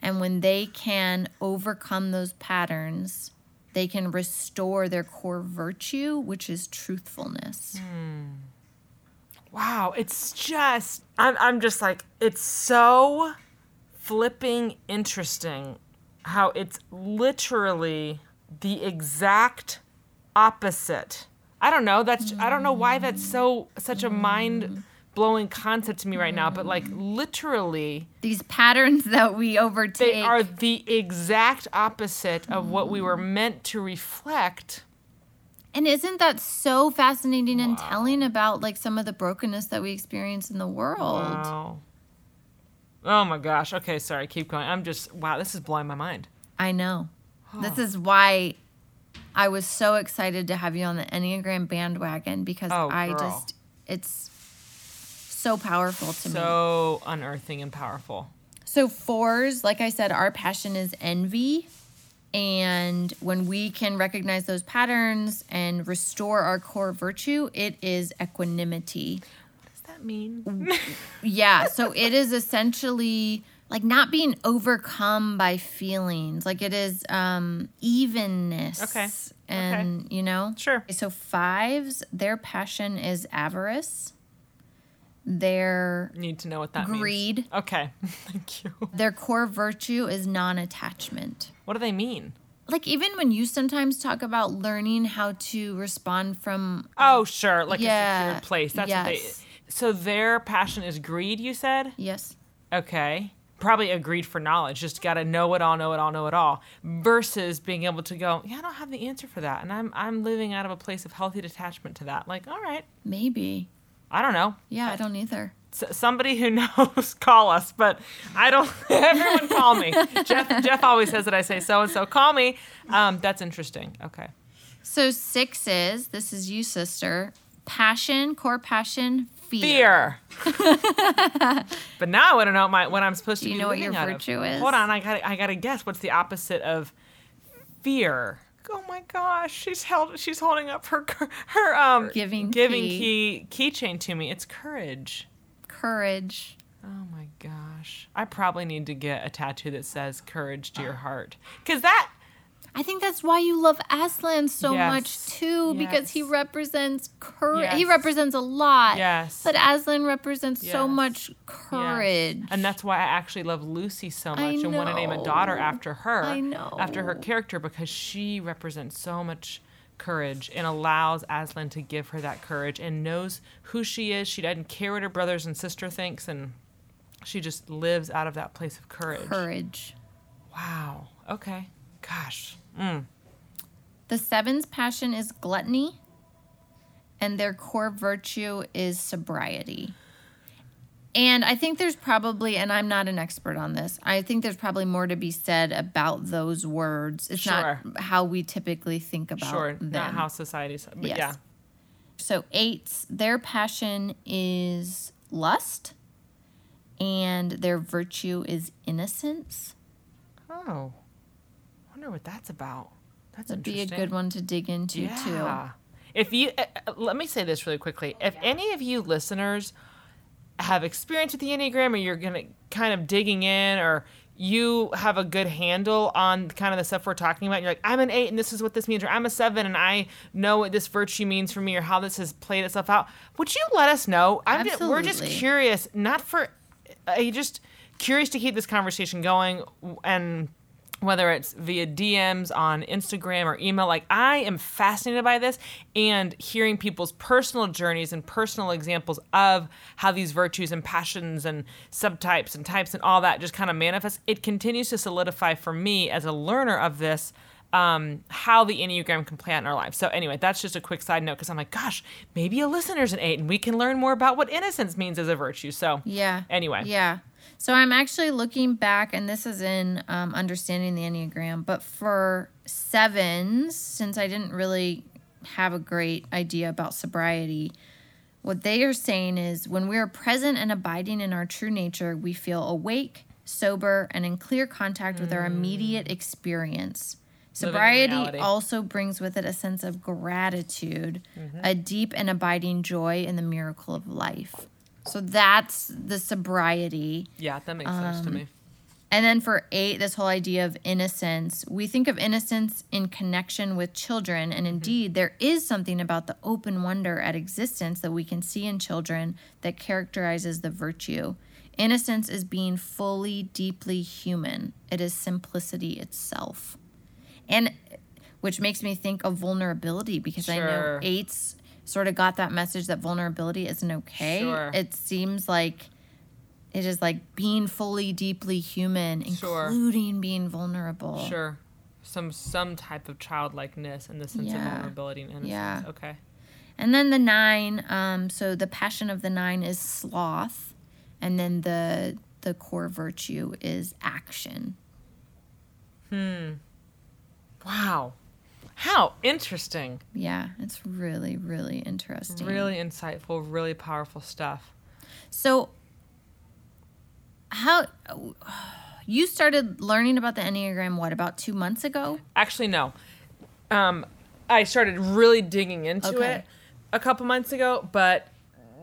And when they can overcome those patterns, they can restore their core virtue, which is truthfulness. Hmm. Wow, it's just I'm I'm just like it's so flipping interesting how it's literally the exact opposite. I don't know, that's I don't know why that's so such a mind blowing concept to me right now, but like literally These patterns that we overtake. they are the exact opposite of what we were meant to reflect. and isn't that so fascinating and telling about like some of the brokenness that we experience in the world? Wow. Oh my gosh. Okay, sorry, keep going. I'm just wow, this is blowing my mind. I know. This is why I was so excited to have you on the Enneagram bandwagon because Oh, I girl. just it's so powerful to me. So unearthing and powerful. So fours, like I said, our passion is envy. And when we can recognize those patterns and restore our core virtue, it is equanimity. What does that mean? Yeah. So it is essentially like not being overcome by feelings. Like it is um evenness. Okay. And you know? Sure. So fives, their passion is avarice. Their Need to know what that means. Greed. means. Okay. Thank you. their core virtue is non-attachment. What do they mean? Like even when you sometimes talk about learning how to respond from Oh, sure. Like a secure place. That's yes. what they So their passion is greed, you said? yes, Okay. Probably a greed for knowledge. Just gotta know it all, know it all, know it all. Versus being able to go, yeah, I don't have the answer for that. And I'm I'm living out of a place of healthy detachment to that. Like, all right. maybe. I don't know. Yeah, I don't either. S- somebody who knows call us but i don't everyone call me jeff jeff always says that i say so and so call me um, that's interesting okay So sixes, this is you, sister. Passion, core passion, fear. fear but now i want to know what, my, what i'm supposed to Do you know what your of. virtue is? hold on i gotta i gotta guess what's the opposite of fear oh my gosh she's held she's holding up her her um Giving giving key. key keychain to me it's courage Courage. Oh my gosh. I probably need to get a tattoo that says courage to your heart. Cuz that I think that's why you love Aslan so Yes. much too, because he represents courage. He represents a lot. Yes. But Aslan represents so Yes. much Yes. courage. And that's why I actually love Lucy so much I and want to name a daughter after her. I know. After her character because she represents so much courage and allows Aslan to give her that courage and knows who she is. She doesn't care what her brothers and sister thinks and she just lives out of that place of courage. courage. Wow. Okay. Gosh. Mm. The seven's passion is gluttony, and their core virtue is sobriety. And I think there's probably, and I'm not an expert on this, I think there's probably more to be said about those words. It's Sure. not how we typically think about Sure. them. Not how society's but Yes. yeah. So, eights, their passion is lust, and their virtue is innocence. Oh, wonder what that's about. That's That'd be a good one to dig into, Yeah. If you uh, uh, let me say this really quickly, if any of you listeners have experience with the enneagram, or you're gonna kind of digging in, or you have a good handle on kind of the stuff we're talking about, you're like, I'm an eight, and this is what this means, or I'm a seven, and I know what this virtue means for me, or how this has played itself out. Would you let us know? I'm ju- we're just curious, not for, uh, just curious to keep this conversation going, and whether it's via DMs on Instagram or email. Like, I am fascinated by this and hearing people's personal journeys and personal examples of how these virtues and passions and subtypes and types and all that just kind of manifest. It continues to solidify for me as a learner of this. Um, how the Enneagram can play out in our lives. So, anyway, that's just a quick side note because I'm like, gosh, maybe a listener's an eight and we can learn more about what innocence means as a virtue. So, Yeah. Anyway. Yeah. So I'm actually looking back, and this is in um, understanding the Enneagram, but for sevens, since I didn't really have a great idea about sobriety, what they are saying is when we are present and abiding in our true nature, we feel awake, sober, and in clear contact with our immediate experience. Sobriety also brings with it a sense of gratitude, a deep and abiding joy in the miracle of life. So that's the sobriety. Yeah, that makes sense to um, me. And then for eight, this whole idea of innocence, we think of innocence in connection with children. And mm-hmm. indeed, there is something about the open wonder at existence that we can see in children that characterizes the virtue. Innocence is being fully, deeply human, it is simplicity itself. And which makes me think of vulnerability because I know Sure. eights sort of got that message that vulnerability isn't okay. Sure. It seems like it is like being fully deeply human Sure. including being vulnerable Sure. Some some type of childlikeness and the sense Yeah. of vulnerability and innocence. Yeah. Okay. and then the nine um so the passion of the nine is sloth and then the the core virtue is action Hmm. Wow. How interesting. yeah it's really really interesting Really insightful, really powerful stuff. so how you started learning about the enneagram what about two months ago Actually, no. Um, I started really digging into Okay. it a couple months ago, but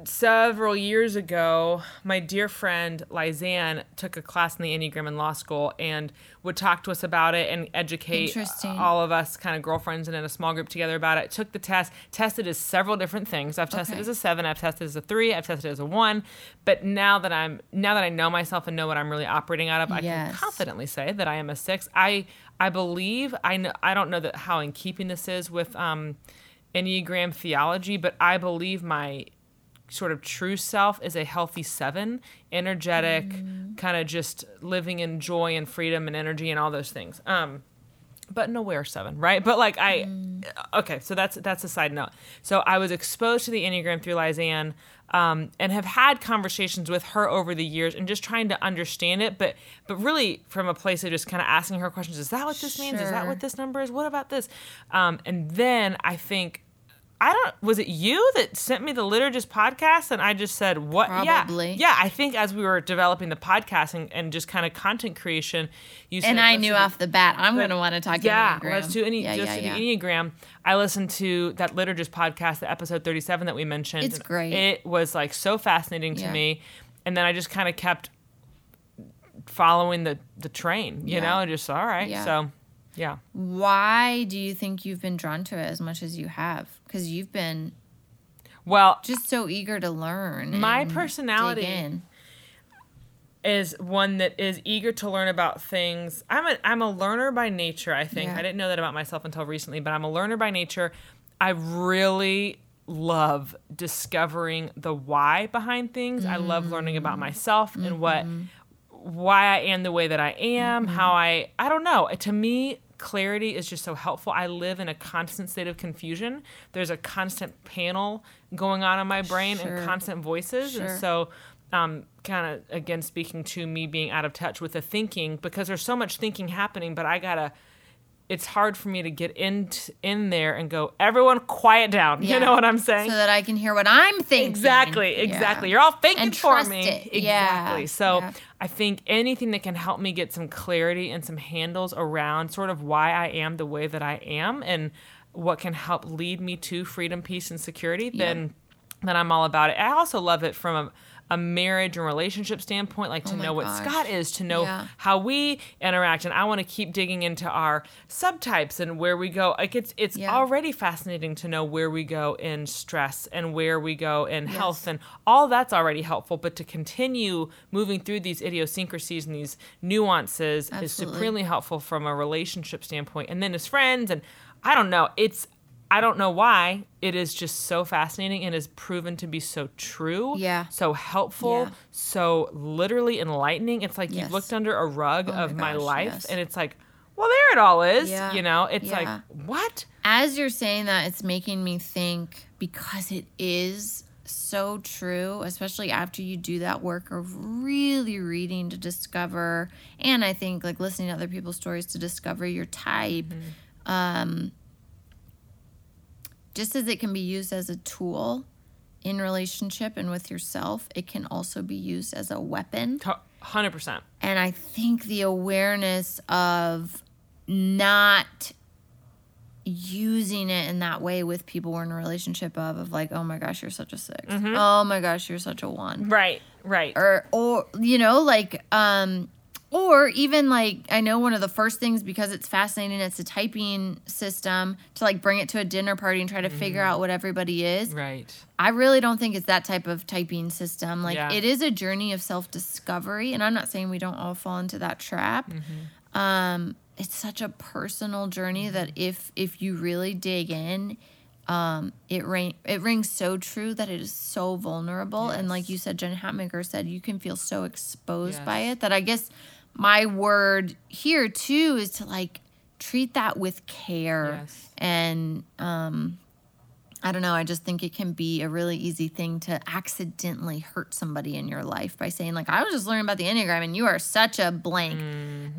several years ago, my dear friend Lizanne took a class in the Enneagram in law school and would talk to us about it and educate all of us kind of girlfriends and in a small group together about it. Took the test, tested as several different things. I've tested Okay. as a seven, I've tested as a three, I've tested as a one. But now that I'm now that I know myself and know what I'm really operating out of, I can confidently say that I am a six. I I believe I know I don't know that how in keeping this is with um, Enneagram theology, but I believe my sort of true self is a healthy seven, energetic, kind of just living in joy and freedom and energy and all those things. Um, but an aware seven, right? But like I, okay, so that's that's a side note. So I was exposed to the Enneagram through Lizanne, um, and have had conversations with her over the years, and just trying to understand it. But but really from a place of just kind of asking her questions: Is that what this means? Is that what this number is? What about this? Um, and then I think. I don't. Was it you that sent me the liturgist podcast? And I just said, "What? Probably. Yeah, yeah." I think as we were developing the podcast and, and just kind of content creation, you said, and i knew off the bat i'm going to want to talk yeah, Enneagram. let's do any yeah, just yeah, yeah. the Enneagram. I listened to that liturgist podcast, the episode thirty seven that we mentioned. It's great. It was like so fascinating to me, and then I just kind of kept following the the train, you know, just all right. So, yeah, why do you think you've been drawn to it as much as you have because you've been well, just so eager to learn My personality- is one that is eager to learn about things. I'm a I'm a learner by nature, I think. Yeah. I didn't know that about myself until recently, but I'm a learner by nature. I really love discovering the why behind things. I love learning about mm-hmm. myself and what mm-hmm. why I am the way that I am, mm-hmm. how I I don't know. To me, clarity is just so helpful. I live in a constant state of confusion. There's a constant panel going on in my brain Sure. and constant voices. Sure. And so um, kind of again speaking to me being out of touch with the thinking because there's so much thinking happening, but I gotta. It's hard for me to get in in there and go. Everyone, quiet down. Yeah. You know what I'm saying? so that I can hear what I'm thinking. Exactly, Yeah. exactly. You're all thinking for me. it. Exactly. Yeah, So yeah. I think anything that can help me get some clarity and some handles around sort of why I am the way that I am and what can help lead me to freedom, peace, and security, then then I'm all about it. I also love it from a a marriage and relationship standpoint, like to Oh know what gosh. Scott is, to know Yeah. how we interact, and I want to keep digging into our subtypes and where we go. Like it's it's Yeah. already fascinating to know where we go in stress and where we go in health, and all that's already helpful. But to continue moving through these idiosyncrasies and these nuances is supremely helpful from a relationship standpoint. And then as friends, and I don't know, it's I don't know why it is just so fascinating and has proven to be so true, Yeah. so helpful, Yeah. so literally enlightening. It's like Yes. you've looked under a rug Oh of my, gosh, life, yes. and it's like, well, there it all is. Yeah. You know, it's Yeah. like what? As you're saying that, it's making me think because it is so true, especially after you do that work of really reading to discover, and I think like listening to other people's stories to discover your type. Um, just as it can be used as a tool, in relationship and with yourself, it can also be used as a weapon. 100%. And I think the awareness of not using it in that way with people we're in a relationship of, of like, oh my gosh, you're such a 6 Oh my gosh, you're such a one. Right, right. Or, or, you know, like, um, or even like I know one of the first things because it's fascinating. It's a typing system to like bring it to a dinner party and try to figure out what everybody is. right. I really don't think it's that type of typing system. Like Yeah. it is a journey of self discovery, and I'm not saying we don't all fall into that trap. Um, it's such a personal journey that if if you really dig in, um, it ring it rings so true that it is so vulnerable. And like you said, Jen Hatmaker said, you can feel so exposed by it that I guess my word here too is to like treat that with care Yes. and um I don't know. I just think it can be a really easy thing to accidentally hurt somebody in your life by saying, like, I was just learning about the Enneagram and you are such a blank.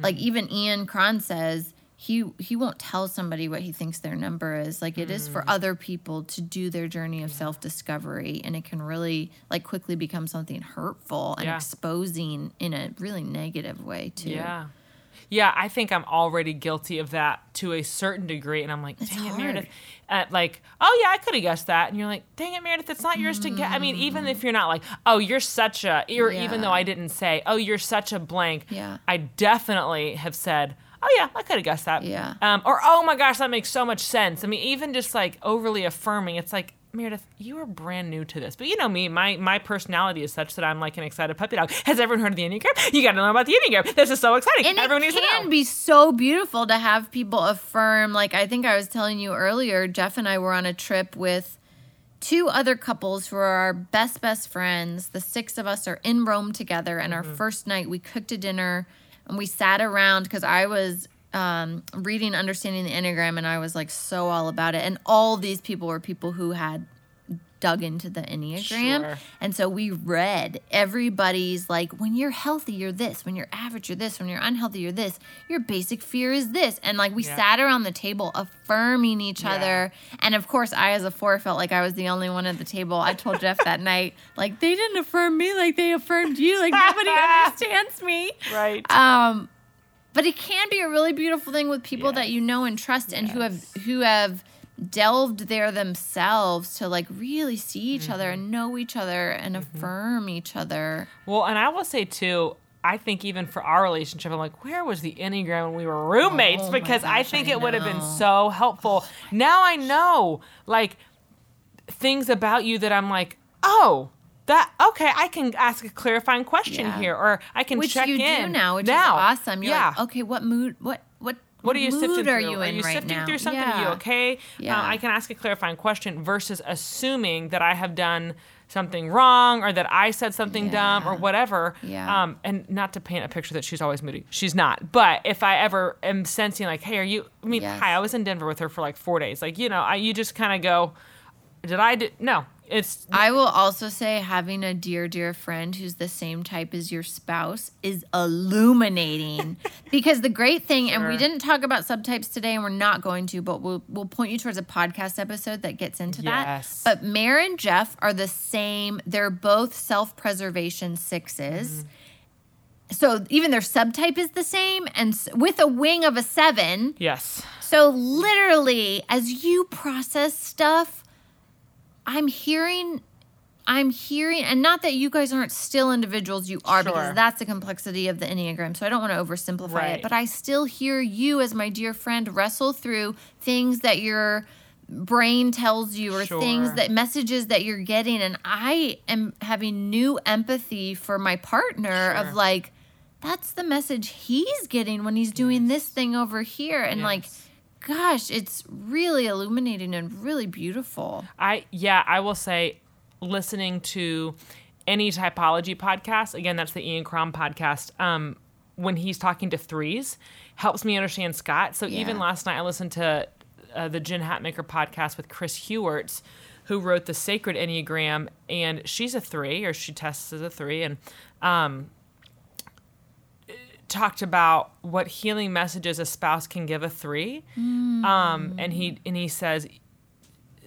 Like even Ian Cron says he he won't tell somebody what he thinks their number is. Like it is for other people to do their journey of self discovery and it can really like quickly become something hurtful and Yeah. exposing in a really negative way too. Yeah. Yeah, I think I'm already guilty of that to a certain degree. And I'm like, dang it. Meredith. Uh, like, oh, yeah, I could have guessed that. And you're like, dang it, Meredith, it's not yours to get. I mean, even if you're not like, oh, you're such a, or even though I didn't say, oh, you're such a blank, Yeah. I definitely have said, oh, yeah, I could have guessed that. Yeah. Um, or, oh my gosh, that makes so much sense. I mean, even just like overly affirming, it's like, Meredith, you are brand new to this, but you know me. My my personality is such that I'm like an excited puppy dog. Has everyone heard of the enneagram? You got to know about the enneagram. This is so exciting. And everyone it needs to can be so beautiful to have people affirm. Like I think I was telling you earlier, Jeff and I were on a trip with two other couples who are our best best friends. The six of us are in Rome together, and Mm-hmm. our first night we cooked a dinner and we sat around because I was um, reading Understanding the Enneagram, and I was like so all about it. And all these people were people who had dug into the Enneagram. Sure. And so we read everybody's like, when you're healthy, you're this. When you're average, you're this. When you're unhealthy, you're this. Your basic fear is this. And like we Yeah. sat around the table affirming each Yeah. other. And of course, I, as a four, felt like I was the only one at the table. I told Jeff that night, like, they didn't affirm me like they affirmed you. Like, nobody understands me. Right. Um, but it can be a really beautiful thing with people that you know and trust and who have who have delved there themselves to like really see each other Mm-hmm. and know each other and affirm each other. Well, and I will say too, I think even for our relationship, I'm like, where was the Enneagram when we were roommates? Oh because I think I it would have been so helpful. Now I know like things about you that I'm like, oh, that okay, I can ask a clarifying question Yeah. here, or I can Which check you in do now, which now. is awesome. You're yeah. like, okay, what mood what what are you sifting are through? you in you right sifting now? through something? Are you okay? Yeah. Uh, I can ask a clarifying question versus assuming that I have done something wrong or that I said something dumb or whatever. Yeah. Um, and not to paint a picture that she's always moody. She's not. But if I ever am sensing like, hey, are you? I mean, Yes. hi, I was in Denver with her for like four days. Like, you know, I you just kind of go, did I do? No, it's I will also say having a dear, dear friend who's the same type as your spouse is illuminating. because the great thing, and we didn't talk about subtypes today, and we're not going to, but we'll we'll point you towards a podcast episode that gets into Yes. that. But Mare and Jeff are the same. They're both self-preservation 6s Mm-hmm. So even their subtype is the same, and with a wing of a seven. yes. So literally, as you process stuff, I'm hearing, I'm hearing, and not that you guys aren't still individuals, you are, Sure. because that's the complexity of the Enneagram. So I don't want to oversimplify Right. it, but I still hear you, as my dear friend, wrestle through things that your brain tells you or things that messages that you're getting and i am having new empathy for my partner Sure. of like that's the message he's getting when he's doing this thing over here and like Yes. Gosh it's really illuminating and really beautiful I yeah, I will say listening to any typology podcast, again that's the Ian Cron podcast, um, when he's talking to threes, helps me understand Scott. So even last night I listened to uh, the Jen Hatmaker podcast with Chris Heuertz, who wrote the Sacred Enneagram, and she's a three, or she tests as a three, and um, talked about what healing messages a spouse can give a three. Um, and he and he says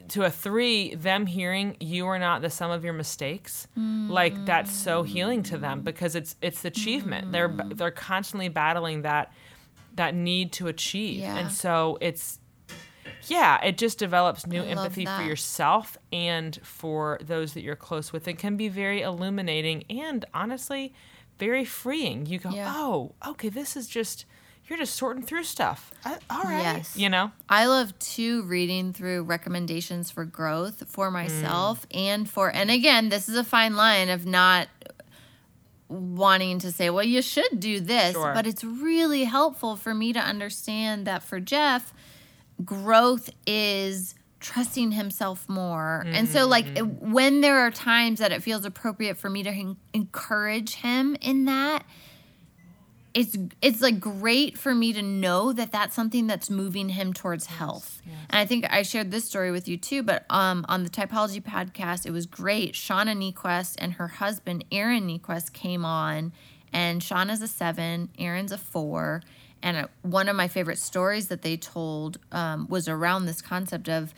to a three, them hearing you are not the sum of your mistakes, like that's so healing to them because it's it's achievement. They're they're constantly battling that that need to achieve, Yeah. and so it's yeah, it just develops new I empathy for yourself and for those that you're close with. It can be very illuminating and honestly very freeing. You go, Yeah. oh, okay, this is just you're just sorting through stuff. I, all right, Yes. you know. I love too reading through recommendations for growth for mm. myself and for and again, this is a fine line of not wanting to say, well, you should do this, Sure. but it's really helpful for me to understand that for Jeff, growth is trusting himself more. And so like when there are times that it feels appropriate for me to en- encourage him in that, it's it's like great for me to know that that's something that's moving him towards health. And I think I shared this story with you too, but um on the Typology podcast, it was great. Shauna Niequist and her husband Aaron Niequist came on, and Shauna's a seven, Aaron's a four. And one of my favorite stories that they told um, was around this concept of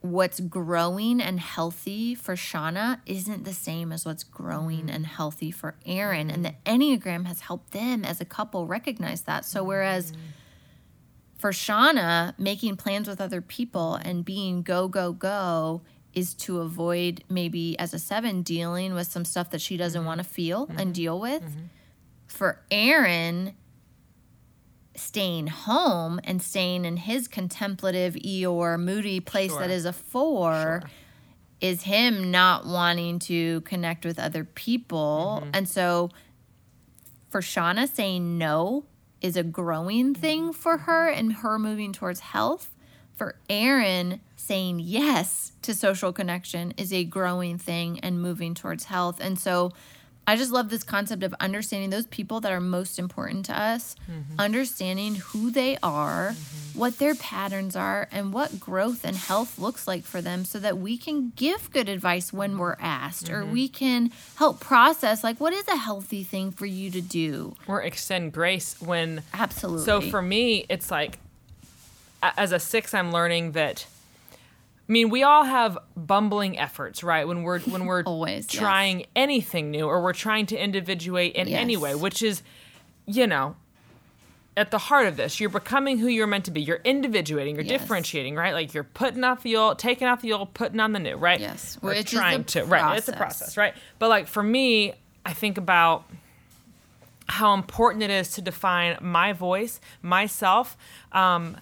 what's growing and healthy for Shauna isn't the same as what's growing mm-hmm. and healthy for Aaron. And the mm-hmm. Enneagram has helped them as a couple recognize that. So, whereas mm-hmm. for Shauna, making plans with other people and being go, go, go is to avoid maybe as a seven dealing with some stuff that she doesn't want to feel and deal with. For Aaron, staying home and staying in his contemplative Eeyore moody place Sure. that is a four is him not wanting to connect with other people. Mm-hmm. And so for Shauna saying no is a growing mm-hmm. thing for her and her moving towards health. For Aaron saying yes to social connection is a growing thing and moving towards health. And so I just love this concept of understanding those people that are most important to us, mm-hmm. understanding who they are, mm-hmm. what their patterns are, and what growth and health looks like for them so that we can give good advice when we're asked or mm-hmm. we can help process like what is a healthy thing for you to do. or extend grace when Absolutely. so for me it's like as a six i'm learning that i mean we all have bumbling efforts right? When we're when we're Always, yes. trying anything new or we're trying to individuate in any way which is you know at the heart of this. You're becoming who you're meant to be. You're individuating. You're Yes. differentiating right? Like you're putting off the old taking off the old putting on the new right? Yes, we're which is trying to right it's a process. process right? But like for me i think about how important it is to define my voice, myself, um,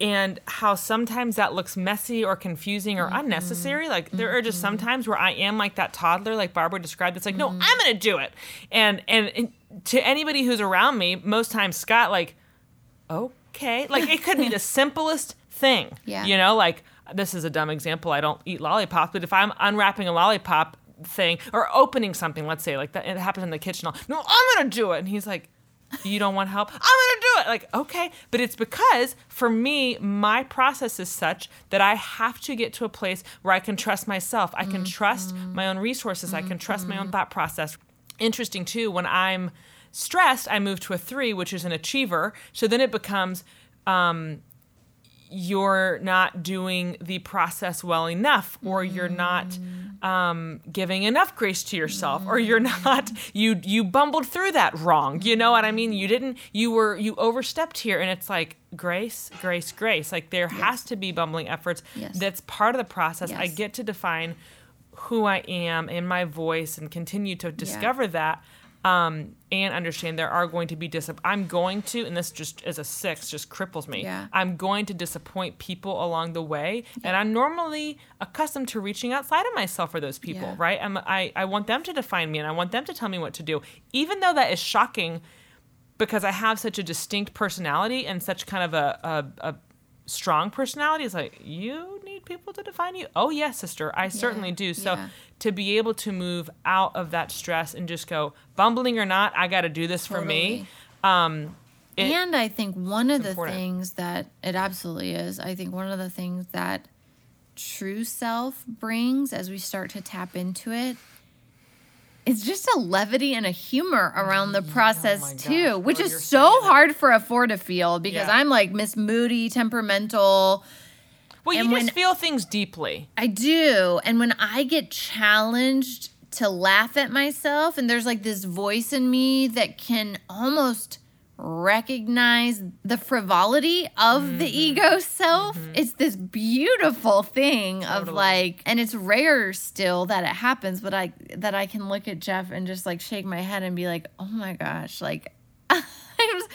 and how sometimes that looks messy or confusing or mm-hmm. unnecessary. Like there are just mm-hmm. sometimes where I am like that toddler, like Barbara described. It's like, no, mm-hmm. I'm gonna do it. And, and and to anybody who's around me, most times Scott, like, okay, like it could be the simplest thing. Yeah. You know, like this is a dumb example. I don't eat lollipops, but if I'm unwrapping a lollipop thing or opening something, let's say like that, it happens in the kitchen. I'll, no, I'm gonna do it, and he's like, you don't want help? I'm gonna do it. Like okay, but it's because for me, my process is such that I have to get to a place where I can trust myself. I can trust my own resources. I can trust my own thought process. Interesting too when I'm stressed, I move to a three, which is an achiever. So then it becomes um, you're not doing the process well enough, or you're not um, giving enough grace to yourself, or you're not you you bumbled through that wrong. You know what I mean? You didn't. You were you overstepped here, and it's like grace, grace, grace. Like there has to be bumbling efforts. Yes. That's part of the process. I get to define who I am in my voice and continue to discover that um, and understand there are going to be dis. I'm going to, and this just as a six just cripples me. Yeah. I'm going to disappoint people along the way, and I'm normally accustomed to reaching outside of myself for those people, Yeah. right? I'm, I I want them to define me, and I want them to tell me what to do, even though that is shocking because I have such a distinct personality and such kind of a, a, a strong personality. is like, you need people to define you? Oh, yes, sister, I certainly do. So yeah. to be able to move out of that stress and just go, bumbling or not, I got to do this for me. Um, it- and I think one of the important. things that it absolutely is, I think one of the things that true self brings as we start to tap into it is just a levity and a humor around the process Mm, oh too, gosh, which is so hard for a four to feel because Yeah. I'm like Miss Moody, temperamental. Well, you just feel things deeply. I do. And when I get challenged to laugh at myself, and there's like this voice in me that can almost recognize the frivolity of the mm-hmm. ego self, mm-hmm. it's this beautiful thing of like, and it's rare still that it happens, but I, that I can look at Jeff and just like shake my head and be like, oh my gosh, like, I was,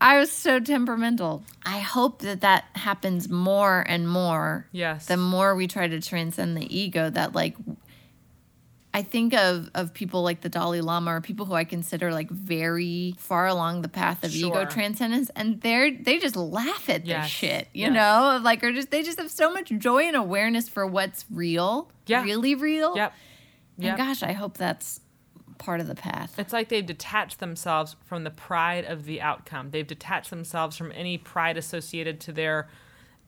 I was so temperamental. I hope that that happens more and more Yes. the more we try to transcend the ego that like I think of of people like the Dalai Lama or people who I consider like very far along the path of ego transcendence and they're they just laugh at this Yes. shit, you Yes. know? Like or just they just have so much joy and awareness for what's real. Yeah. Really real. Yep. And gosh, I hope that's part of the path. It's like they've detached themselves from the pride of the outcome. They've detached themselves from any pride associated to their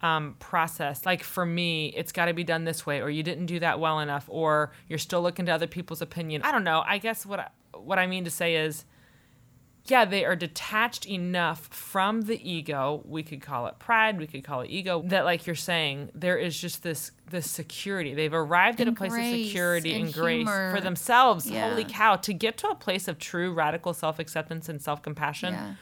um, process. Like for me, it's got to be done this way, or you didn't do that well enough, or you're still looking to other people's opinion. I don't know. I guess what I, what I mean to say is, yeah, they are detached enough from the ego. We could call it pride. We could call it ego. That, like you're saying, there is just this this security. They've arrived at a place of security and and, grace for themselves. Yeah. Holy cow! To get to a place of true radical self acceptance and self compassion. Yeah.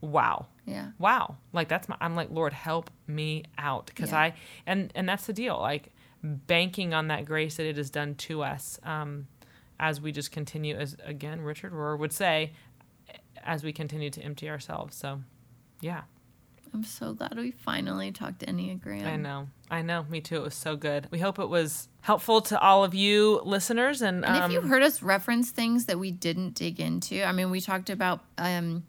Wow. Yeah. Wow. Like that's my. I'm like Lord, help me out because Yeah. I and and that's the deal. Like banking on that grace that it has done to us. Um, as we just continue, as again Richard Rohr would say, as we continue to empty ourselves. So, yeah, I'm so glad we finally talked Enneagram. I know, I know. Me too. It was so good. We hope it was helpful to all of you listeners. And, And um, if you heard us reference things that we didn't dig into, I mean, we talked about um,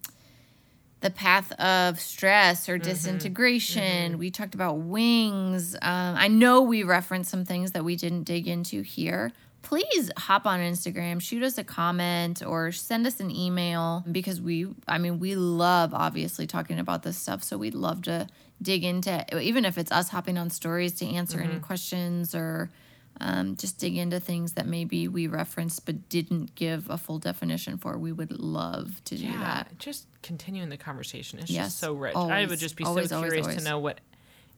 the path of stress or mm-hmm. disintegration. Mm-hmm. We talked about wings. Um, I know we referenced some things that we didn't dig into here. Please hop on Instagram, shoot us a comment, or send us an email because we, I mean, we love obviously talking about this stuff. So we'd love to dig into, even if it's us hopping on stories to answer any mm-hmm. questions or um, just dig into things that maybe we referenced but didn't give a full definition for. We would love to do yeah, that. just continuing the conversation. It's Yes, just so rich. I would just be always, so always, curious always. to know what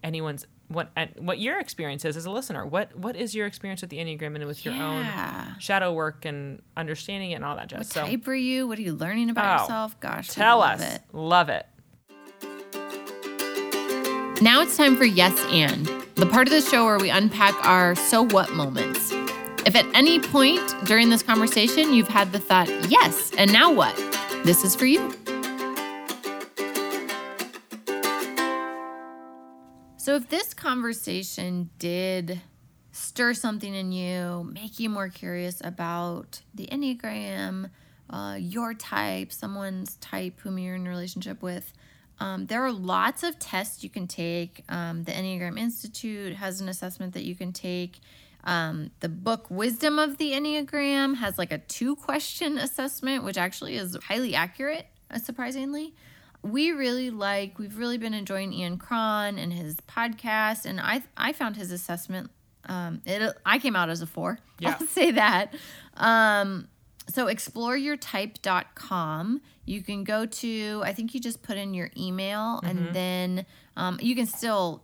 anyone's what and what your experience is as a listener. What what is your experience with the enneagram and with your Yeah. own shadow work and understanding it and all that jazz. What so type are you? What are you learning about Oh, yourself? Gosh, tell love us, it. love it. Now it's time for Yes and, the part of the show where we unpack our so what moments. If at any point during this conversation you've had the thought, yes, and now what? This is for you. So if this conversation did stir something in you, make you more curious about the Enneagram, uh, your type, someone's type whom you're in a relationship with, um, there are lots of tests you can take. Um, the Enneagram Institute has an assessment that you can take. Um, the book Wisdom of the Enneagram has like a two question assessment, which actually is highly accurate, uh, surprisingly. We really like, we've really been enjoying Ian Cron and his podcast, and I I found his assessment. Um, it I came out as a four. Yeah. I'll say that. Um, so exploreyourtype.com. You can go to, I think you just put in your email Mm-hmm. and then um, you can still,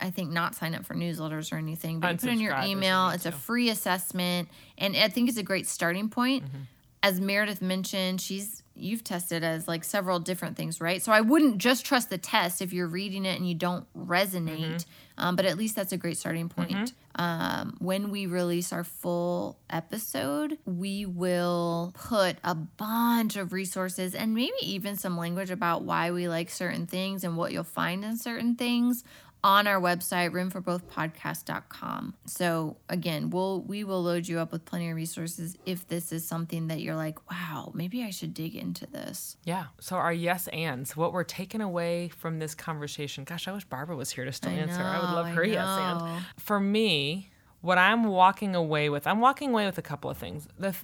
I think, not sign up for newsletters or anything, but you put in your Unsubscribe if you email. It's a free assessment. And I think it's a great starting point. Mm-hmm. As Meredith mentioned, she's, you've tested as like several different things, right? So I wouldn't just trust the test if you're reading it and you don't resonate. Mm-hmm. Um, but at least that's a great starting point. Um, when we release our full episode, we will put a bunch of resources and maybe even some language about why we like certain things and what you'll find in certain things on our website roomforbothpodcast.com. So again, we'll we will load you up with plenty of resources if this is something that you're like, wow, maybe I should dig into this. Yeah. So our yes ands, what we're taking away from this conversation. Gosh, I wish Barbara was here to still I answer. I would love her yes know. and. For me, what I'm walking away with, I'm walking away with a couple of things. The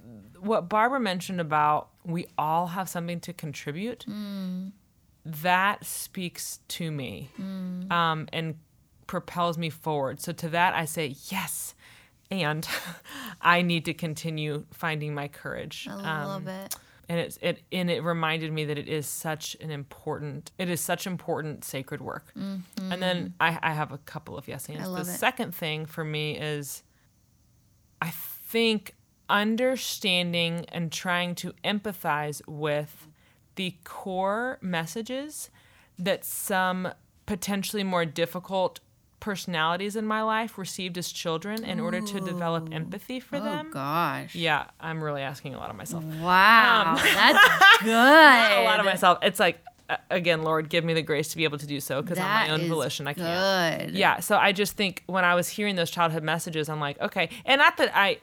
what Barbara mentioned about we all have something to contribute. Mm. That speaks to me, um, and propels me forward. So to that, I say yes. And I need to continue finding my courage. I Um, love it. and it's it and it reminded me that it is such an important it is such important sacred work and then I, I have a couple of yes ands the it. second thing for me is i think understanding and trying to empathize with the core messages that some potentially more difficult personalities in my life received as children in order to develop empathy for Oh them Oh gosh. yeah i'm really asking a lot of myself Wow. That's good. a lot of myself. It's like, uh, again, Lord, give me the grace to be able to do so because on my own volition, I can't. Good. Yeah. So I just think when I was hearing those childhood messages, I'm like, okay. And not that I,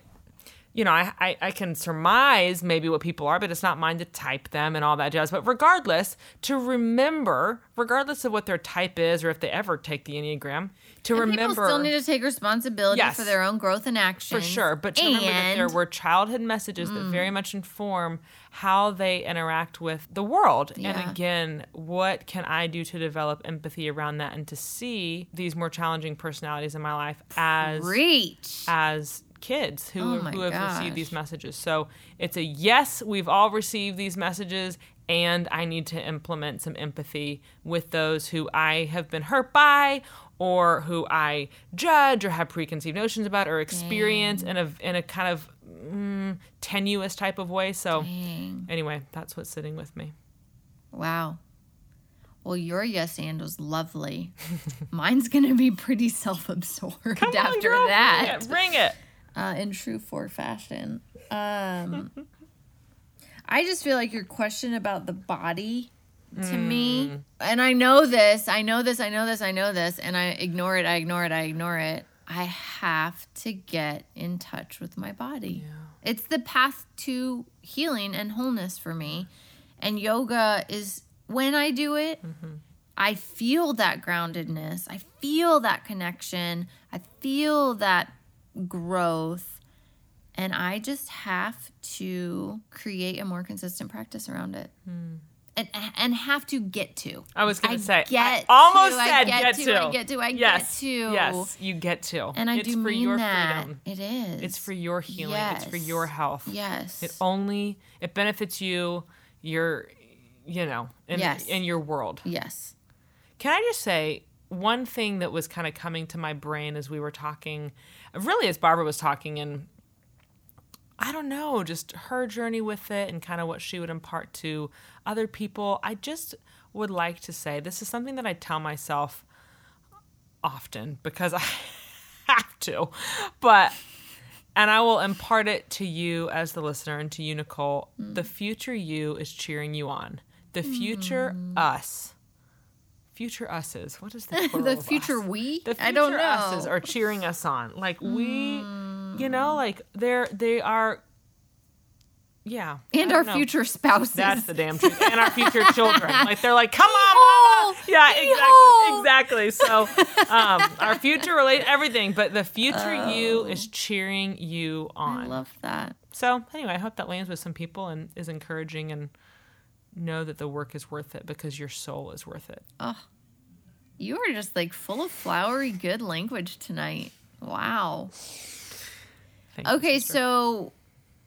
you know, I, I, I can surmise maybe what people are, but it's not mine to type them and all that jazz. But regardless, to remember, regardless of what their type is or if they ever take the Enneagram, to And remember. people still need to take responsibility Yes. for their own growth and action. For sure, but to remember that there were childhood messages that very mm. much inform how they interact with the world. Yeah. And again, what can I do to develop empathy around that and to see these more challenging personalities in my life as Reach. as kids who, Oh who have gosh. received these messages. So it's a yes, we've all received these messages, and I need to implement some empathy with those who I have been hurt by or who I judge or have preconceived notions about or experience in a, in a kind of mm, tenuous type of way. So Dang. anyway, that's what's sitting with me. Wow. Well, your yes and was lovely. Mine's gonna be pretty self-absorbed after girl, that. Bring it. Bring it. Uh, in true Ford fashion. Um, I just feel like your question about the body to me, and I know this, I know this, I know this, I know this, and I ignore it, I ignore it, I ignore it. I have to get in touch with my body. It's the path to healing and wholeness for me. And yoga is when I do it, I feel that groundedness. I feel that connection. I feel that growth. And I just have to create a more consistent practice around it. Hmm. And, and have to get to. I was going to say, get I almost to, said get get to, to. I get to, I get yes, to. Yes, you get to. And I it's do for mean your that. freedom. It is. It's for your healing. It's for your health. Yes. It only it benefits you, your you know, in Yes. in your world. yes. Can I just say one thing that was kind of coming to my brain as we were talking, really as Barbara was talking and I don't know, just her journey with it and kind of what she would impart to other people. I just would like to say this is something that I tell myself often because I have to. But and I will impart it to you as the listener and to you, Nicole. The mm. future you is cheering you on. The future mm. us. Future us's. What is the The future us? we? The future I don't know. us's are cheering us on. Like we, you know, like they're they are. Yeah, and our know. future spouses. That's the damn truth. And our future children. Like they're like, come on, mama. Yeah, exactly. Exactly. So um, our future relate everything, but the future you is cheering you on. I love that. so anyway, I hope that lands with some people and is encouraging and know that the work is worth it because your soul is worth it. Oh, you are just like full of flowery good language tonight. Wow. Thank Okay, sister. so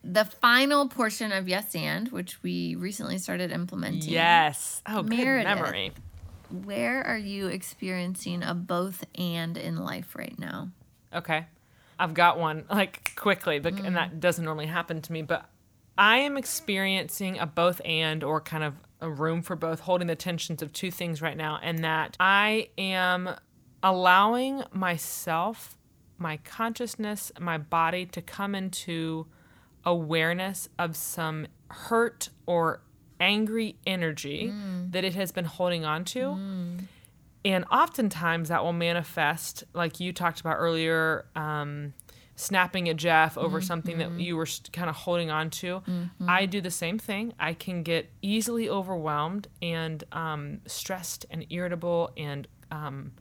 the final portion of Yes and, which we recently started implementing. Yes. Oh, good memory. Where are you experiencing a both and in life right now? Okay. I've got one like quickly, bec- and mm. that doesn't normally happen to me, but I am experiencing a both and or kind of a room for both, holding the tensions of two things right now, and that I am allowing myself, my consciousness, my body to come into awareness of some hurt or angry energy that it has been holding on to. And oftentimes that will manifest, like you talked about earlier, um, snapping at Jeff over mm-hmm. something that mm-hmm. you were kind of holding on to. Mm-hmm. I do the same thing. I can get easily overwhelmed and um, stressed and irritable and um,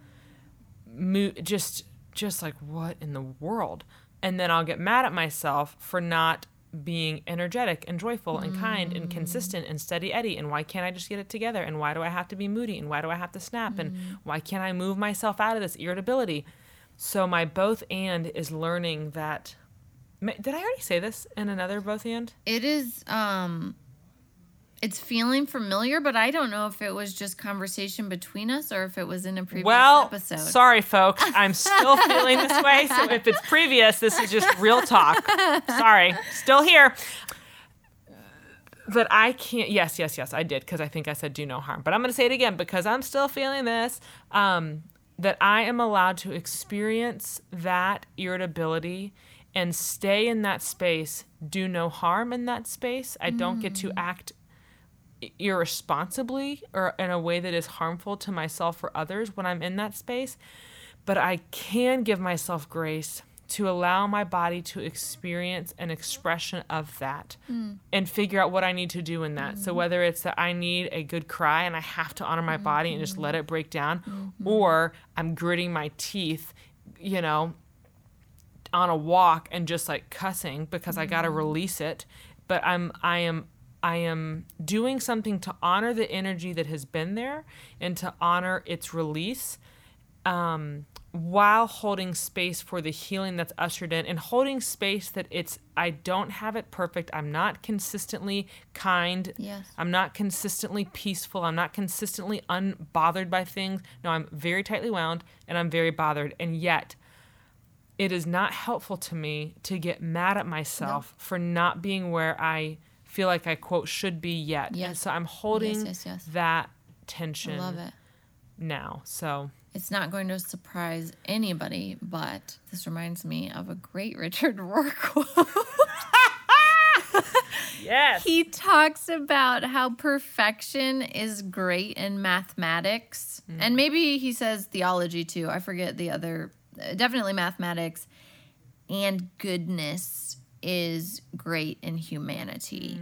mo- just just like what in the world? And then i'll get mad at myself for not being energetic and joyful and kind and mm. consistent and steady eddy and why can't i just get it together? And why do i have to be moody? And why do i have to snap? And mm. why can't i move myself out of this irritability so my both and is learning that did i already say this in another both and It is um It's feeling familiar, but I don't know if it was just conversation between us or if it was in a previous Well, episode. sorry, folks. I'm still feeling this way. So if it's previous, this is just real talk. Sorry. Still here. But I can't. Yes, yes, yes, I did because I think I said do no harm. But I'm going to say it again because I'm still feeling this. Um, that I am allowed to experience that irritability and stay in that space, do no harm in that space. I don't get to mm. act irresponsibly or in a way that is harmful to myself or others when I'm in that space. But I can give myself grace to allow my body to experience an expression of that hmm. and figure out what I need to do in that. So hmm. whether it's that I need a good cry and I have to honor my body and just let hmm. it break down, or I'm gritting my teeth, you know, on a walk and just like cussing because I got to release it, but I'm I am I am doing something to honor the energy that has been there and to honor its release um, while holding space for the healing that's ushered in and holding space that it's I don't have it perfect. I'm not consistently kind. Yes. I'm not consistently peaceful. I'm not consistently unbothered by things. No, I'm very tightly wound and I'm very bothered. And yet it is not helpful to me to get mad at myself for not being where I feel like I quote should be yet. Yes. And so I'm holding yes, yes. that I tension love it. now. So It's not going to surprise anybody, but this reminds me of a great Richard Rohr quote. yes. he talks about how perfection is great in mathematics. And maybe he says theology too. I forget the other uh, definitely mathematics. And goodness is great in humanity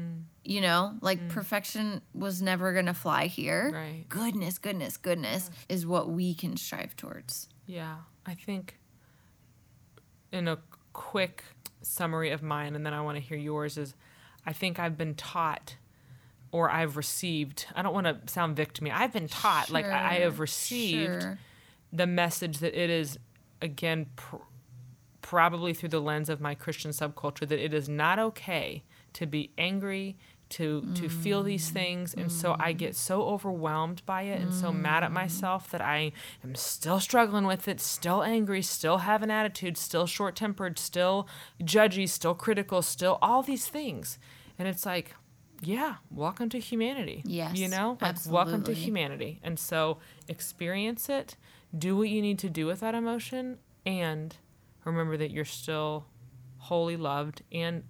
you know like mm. perfection was never gonna fly here Right. goodness goodness goodness is what we can strive towards Yeah, I think in a quick summary of mine, and then I want to hear yours, is I think I've been taught or I've received, I don't want to sound victim. I've been taught, like I I have received sure. the message that it is, again, pr- probably through the lens of my Christian subculture, that it is not okay to be angry, to to feel these mm. things, and so I get mm. so overwhelmed by it and so mad at mm. myself that I am still struggling with it, still angry, still have an attitude, still short tempered, still judgy, still critical, still all these things, and it's like. Yeah, welcome to humanity. Yes, You know, like welcome to humanity. And so experience it, do what you need to do with that emotion, and remember that you're still wholly loved and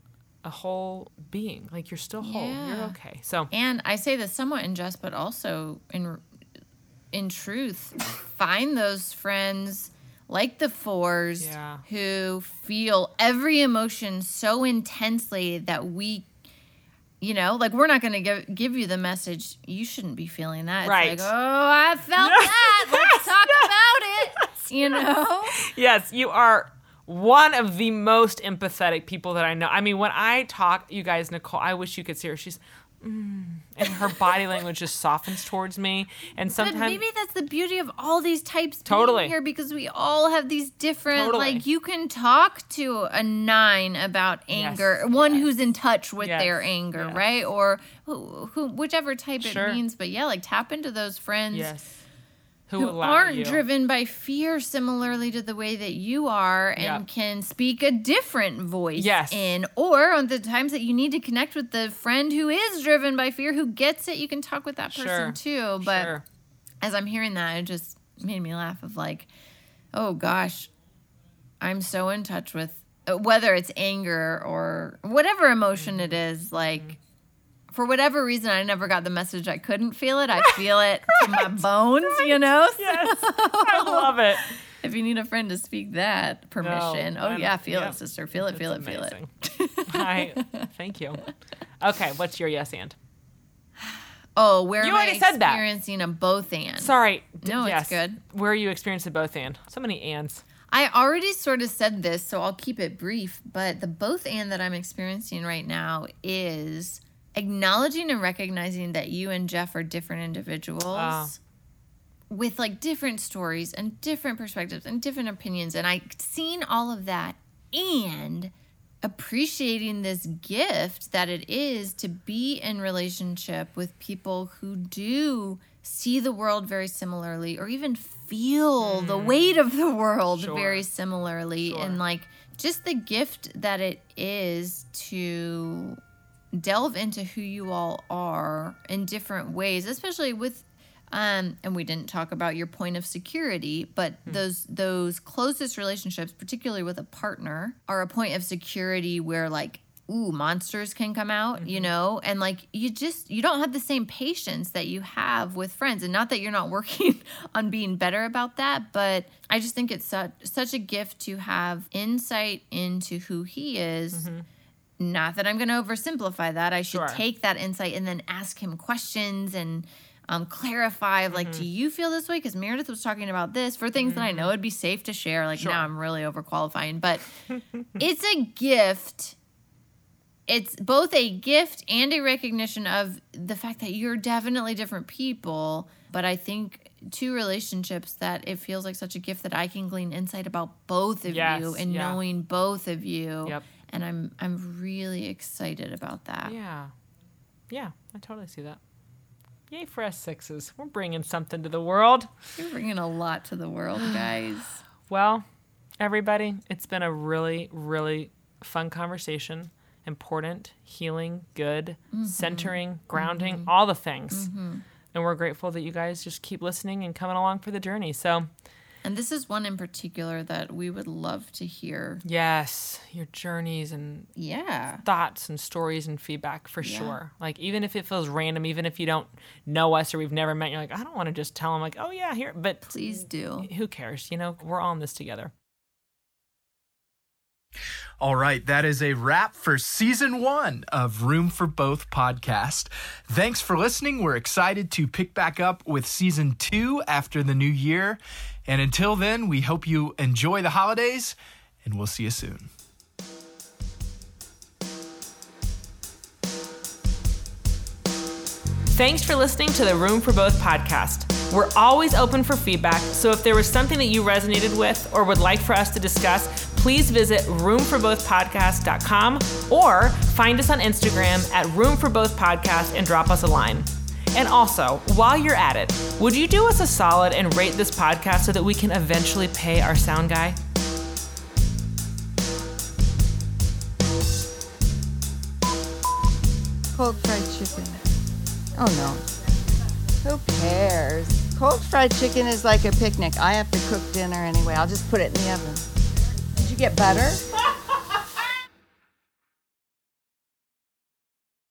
a whole being. Like you're still whole. You're okay. So And I say this somewhat in jest, but also in in truth, find those friends like the fours Yeah. who feel every emotion so intensely that we you know, like we're not going to give give you the message you shouldn't be feeling that. It's Right. like, "Oh, I felt that. Let's talk about it." You know? yes, you are one of the most empathetic people that I know. I mean, when I talk, you guys, Nicole, I wish you could see her. She's mm, and her body language just softens towards me. And But sometimes maybe that's the beauty of all these types being Totally. here because we all have these different Totally. like you can talk to a nine about anger, Yes, one yes. who's in touch with Yes, their anger, right? Or who, who whichever type Sure. it means, but yeah, like tap into those friends yes, who, who aren't you. driven by fear similarly to the way that you are and can speak a different voice Yes. in or on the times that you need to connect with the friend who is driven by fear who gets it you can talk with that person Sure. too but Sure. as I'm hearing that, it just made me laugh of like, oh gosh, I'm so in touch with whether it's anger or whatever emotion it mm-hmm. is. Like, mm-hmm. For whatever reason, I never got the message I couldn't feel it. I feel it to my bones, you know? So Yes, I love it. if you need a friend to speak that permission, oh I'm- yeah, feel yeah. it, sister. Feel it, feel it, feel it. I thank you. Okay, what's your yes and? Oh, where You already said that. experiencing a both and? Sorry. No, it's good. Where are you experiencing both and? So many ands. I already sort of said this, so I'll keep it brief. But the both and that I'm experiencing right now is acknowledging and recognizing that you and Jeff are different individuals Ah. with like different stories and different perspectives and different opinions. And I seen all of that and appreciating this gift that it is to be in relationship with people who do see the world very similarly or even feel the weight of the world Sure. very similarly Sure. and like just the gift that it is to delve into who you all are in different ways especially with um and we didn't talk about your point of security but hmm. those those closest relationships particularly with a partner are a point of security where like ooh monsters can come out you mm-hmm. know? And like you just you don't have the same patience that you have with friends. And not that you're not working on being better about that but i just think it's such such a gift to have insight into who he is mm-hmm. Not that I'm going to oversimplify that. I should Sure. take that insight and then ask him questions and um, clarify. Like, Mm-hmm. do you feel this way? Because Meredith was talking about this for things that I know it'd be safe to share. Like now, I'm really overqualifying, but it's a gift. It's both a gift and a recognition of the fact that you're definitely different people. But I think two relationships that it feels like such a gift that I can glean insight about both of Yes, you and yeah. knowing both of you Yep. And I'm I'm really excited about that. Yeah. Yeah, I totally see that. Yay for us sixes. We're bringing something to the world. You're bringing a lot to the world, guys. Well, everybody, it's been a really, really fun conversation. Important, healing, good, mm-hmm. centering, grounding, mm-hmm. all the things. Mm-hmm. And we're grateful that you guys just keep listening and coming along for the journey. So, And this is one in particular that we would love to hear. yes, your journeys and Yeah. thoughts and stories and feedback for Yeah. sure. Like even if it feels random, even if you don't know us or we've never met, you're like, I don't want to just tell them like, oh yeah, here. But Please do. who cares? You know, we're all in this together. All right, that is a wrap for season one of Room for Both podcast. Thanks for listening. We're excited to pick back up with season two after the new year. And until then, we hope you enjoy the holidays, and we'll see you soon. Thanks for listening to the Room for Both podcast. We're always open for feedback, so if there was something that you resonated with or would like for us to discuss, please visit roomforbothpodcast.com or find us on Instagram at Room for Both Podcast and drop us a line. And also, while you're at it, would you do us a solid and rate this podcast so that we can eventually pay our sound guy? Cold fried chicken. Oh no. Who cares? Cold fried chicken is like a picnic. I have to cook dinner anyway. I'll just put it in the oven. Did you get butter?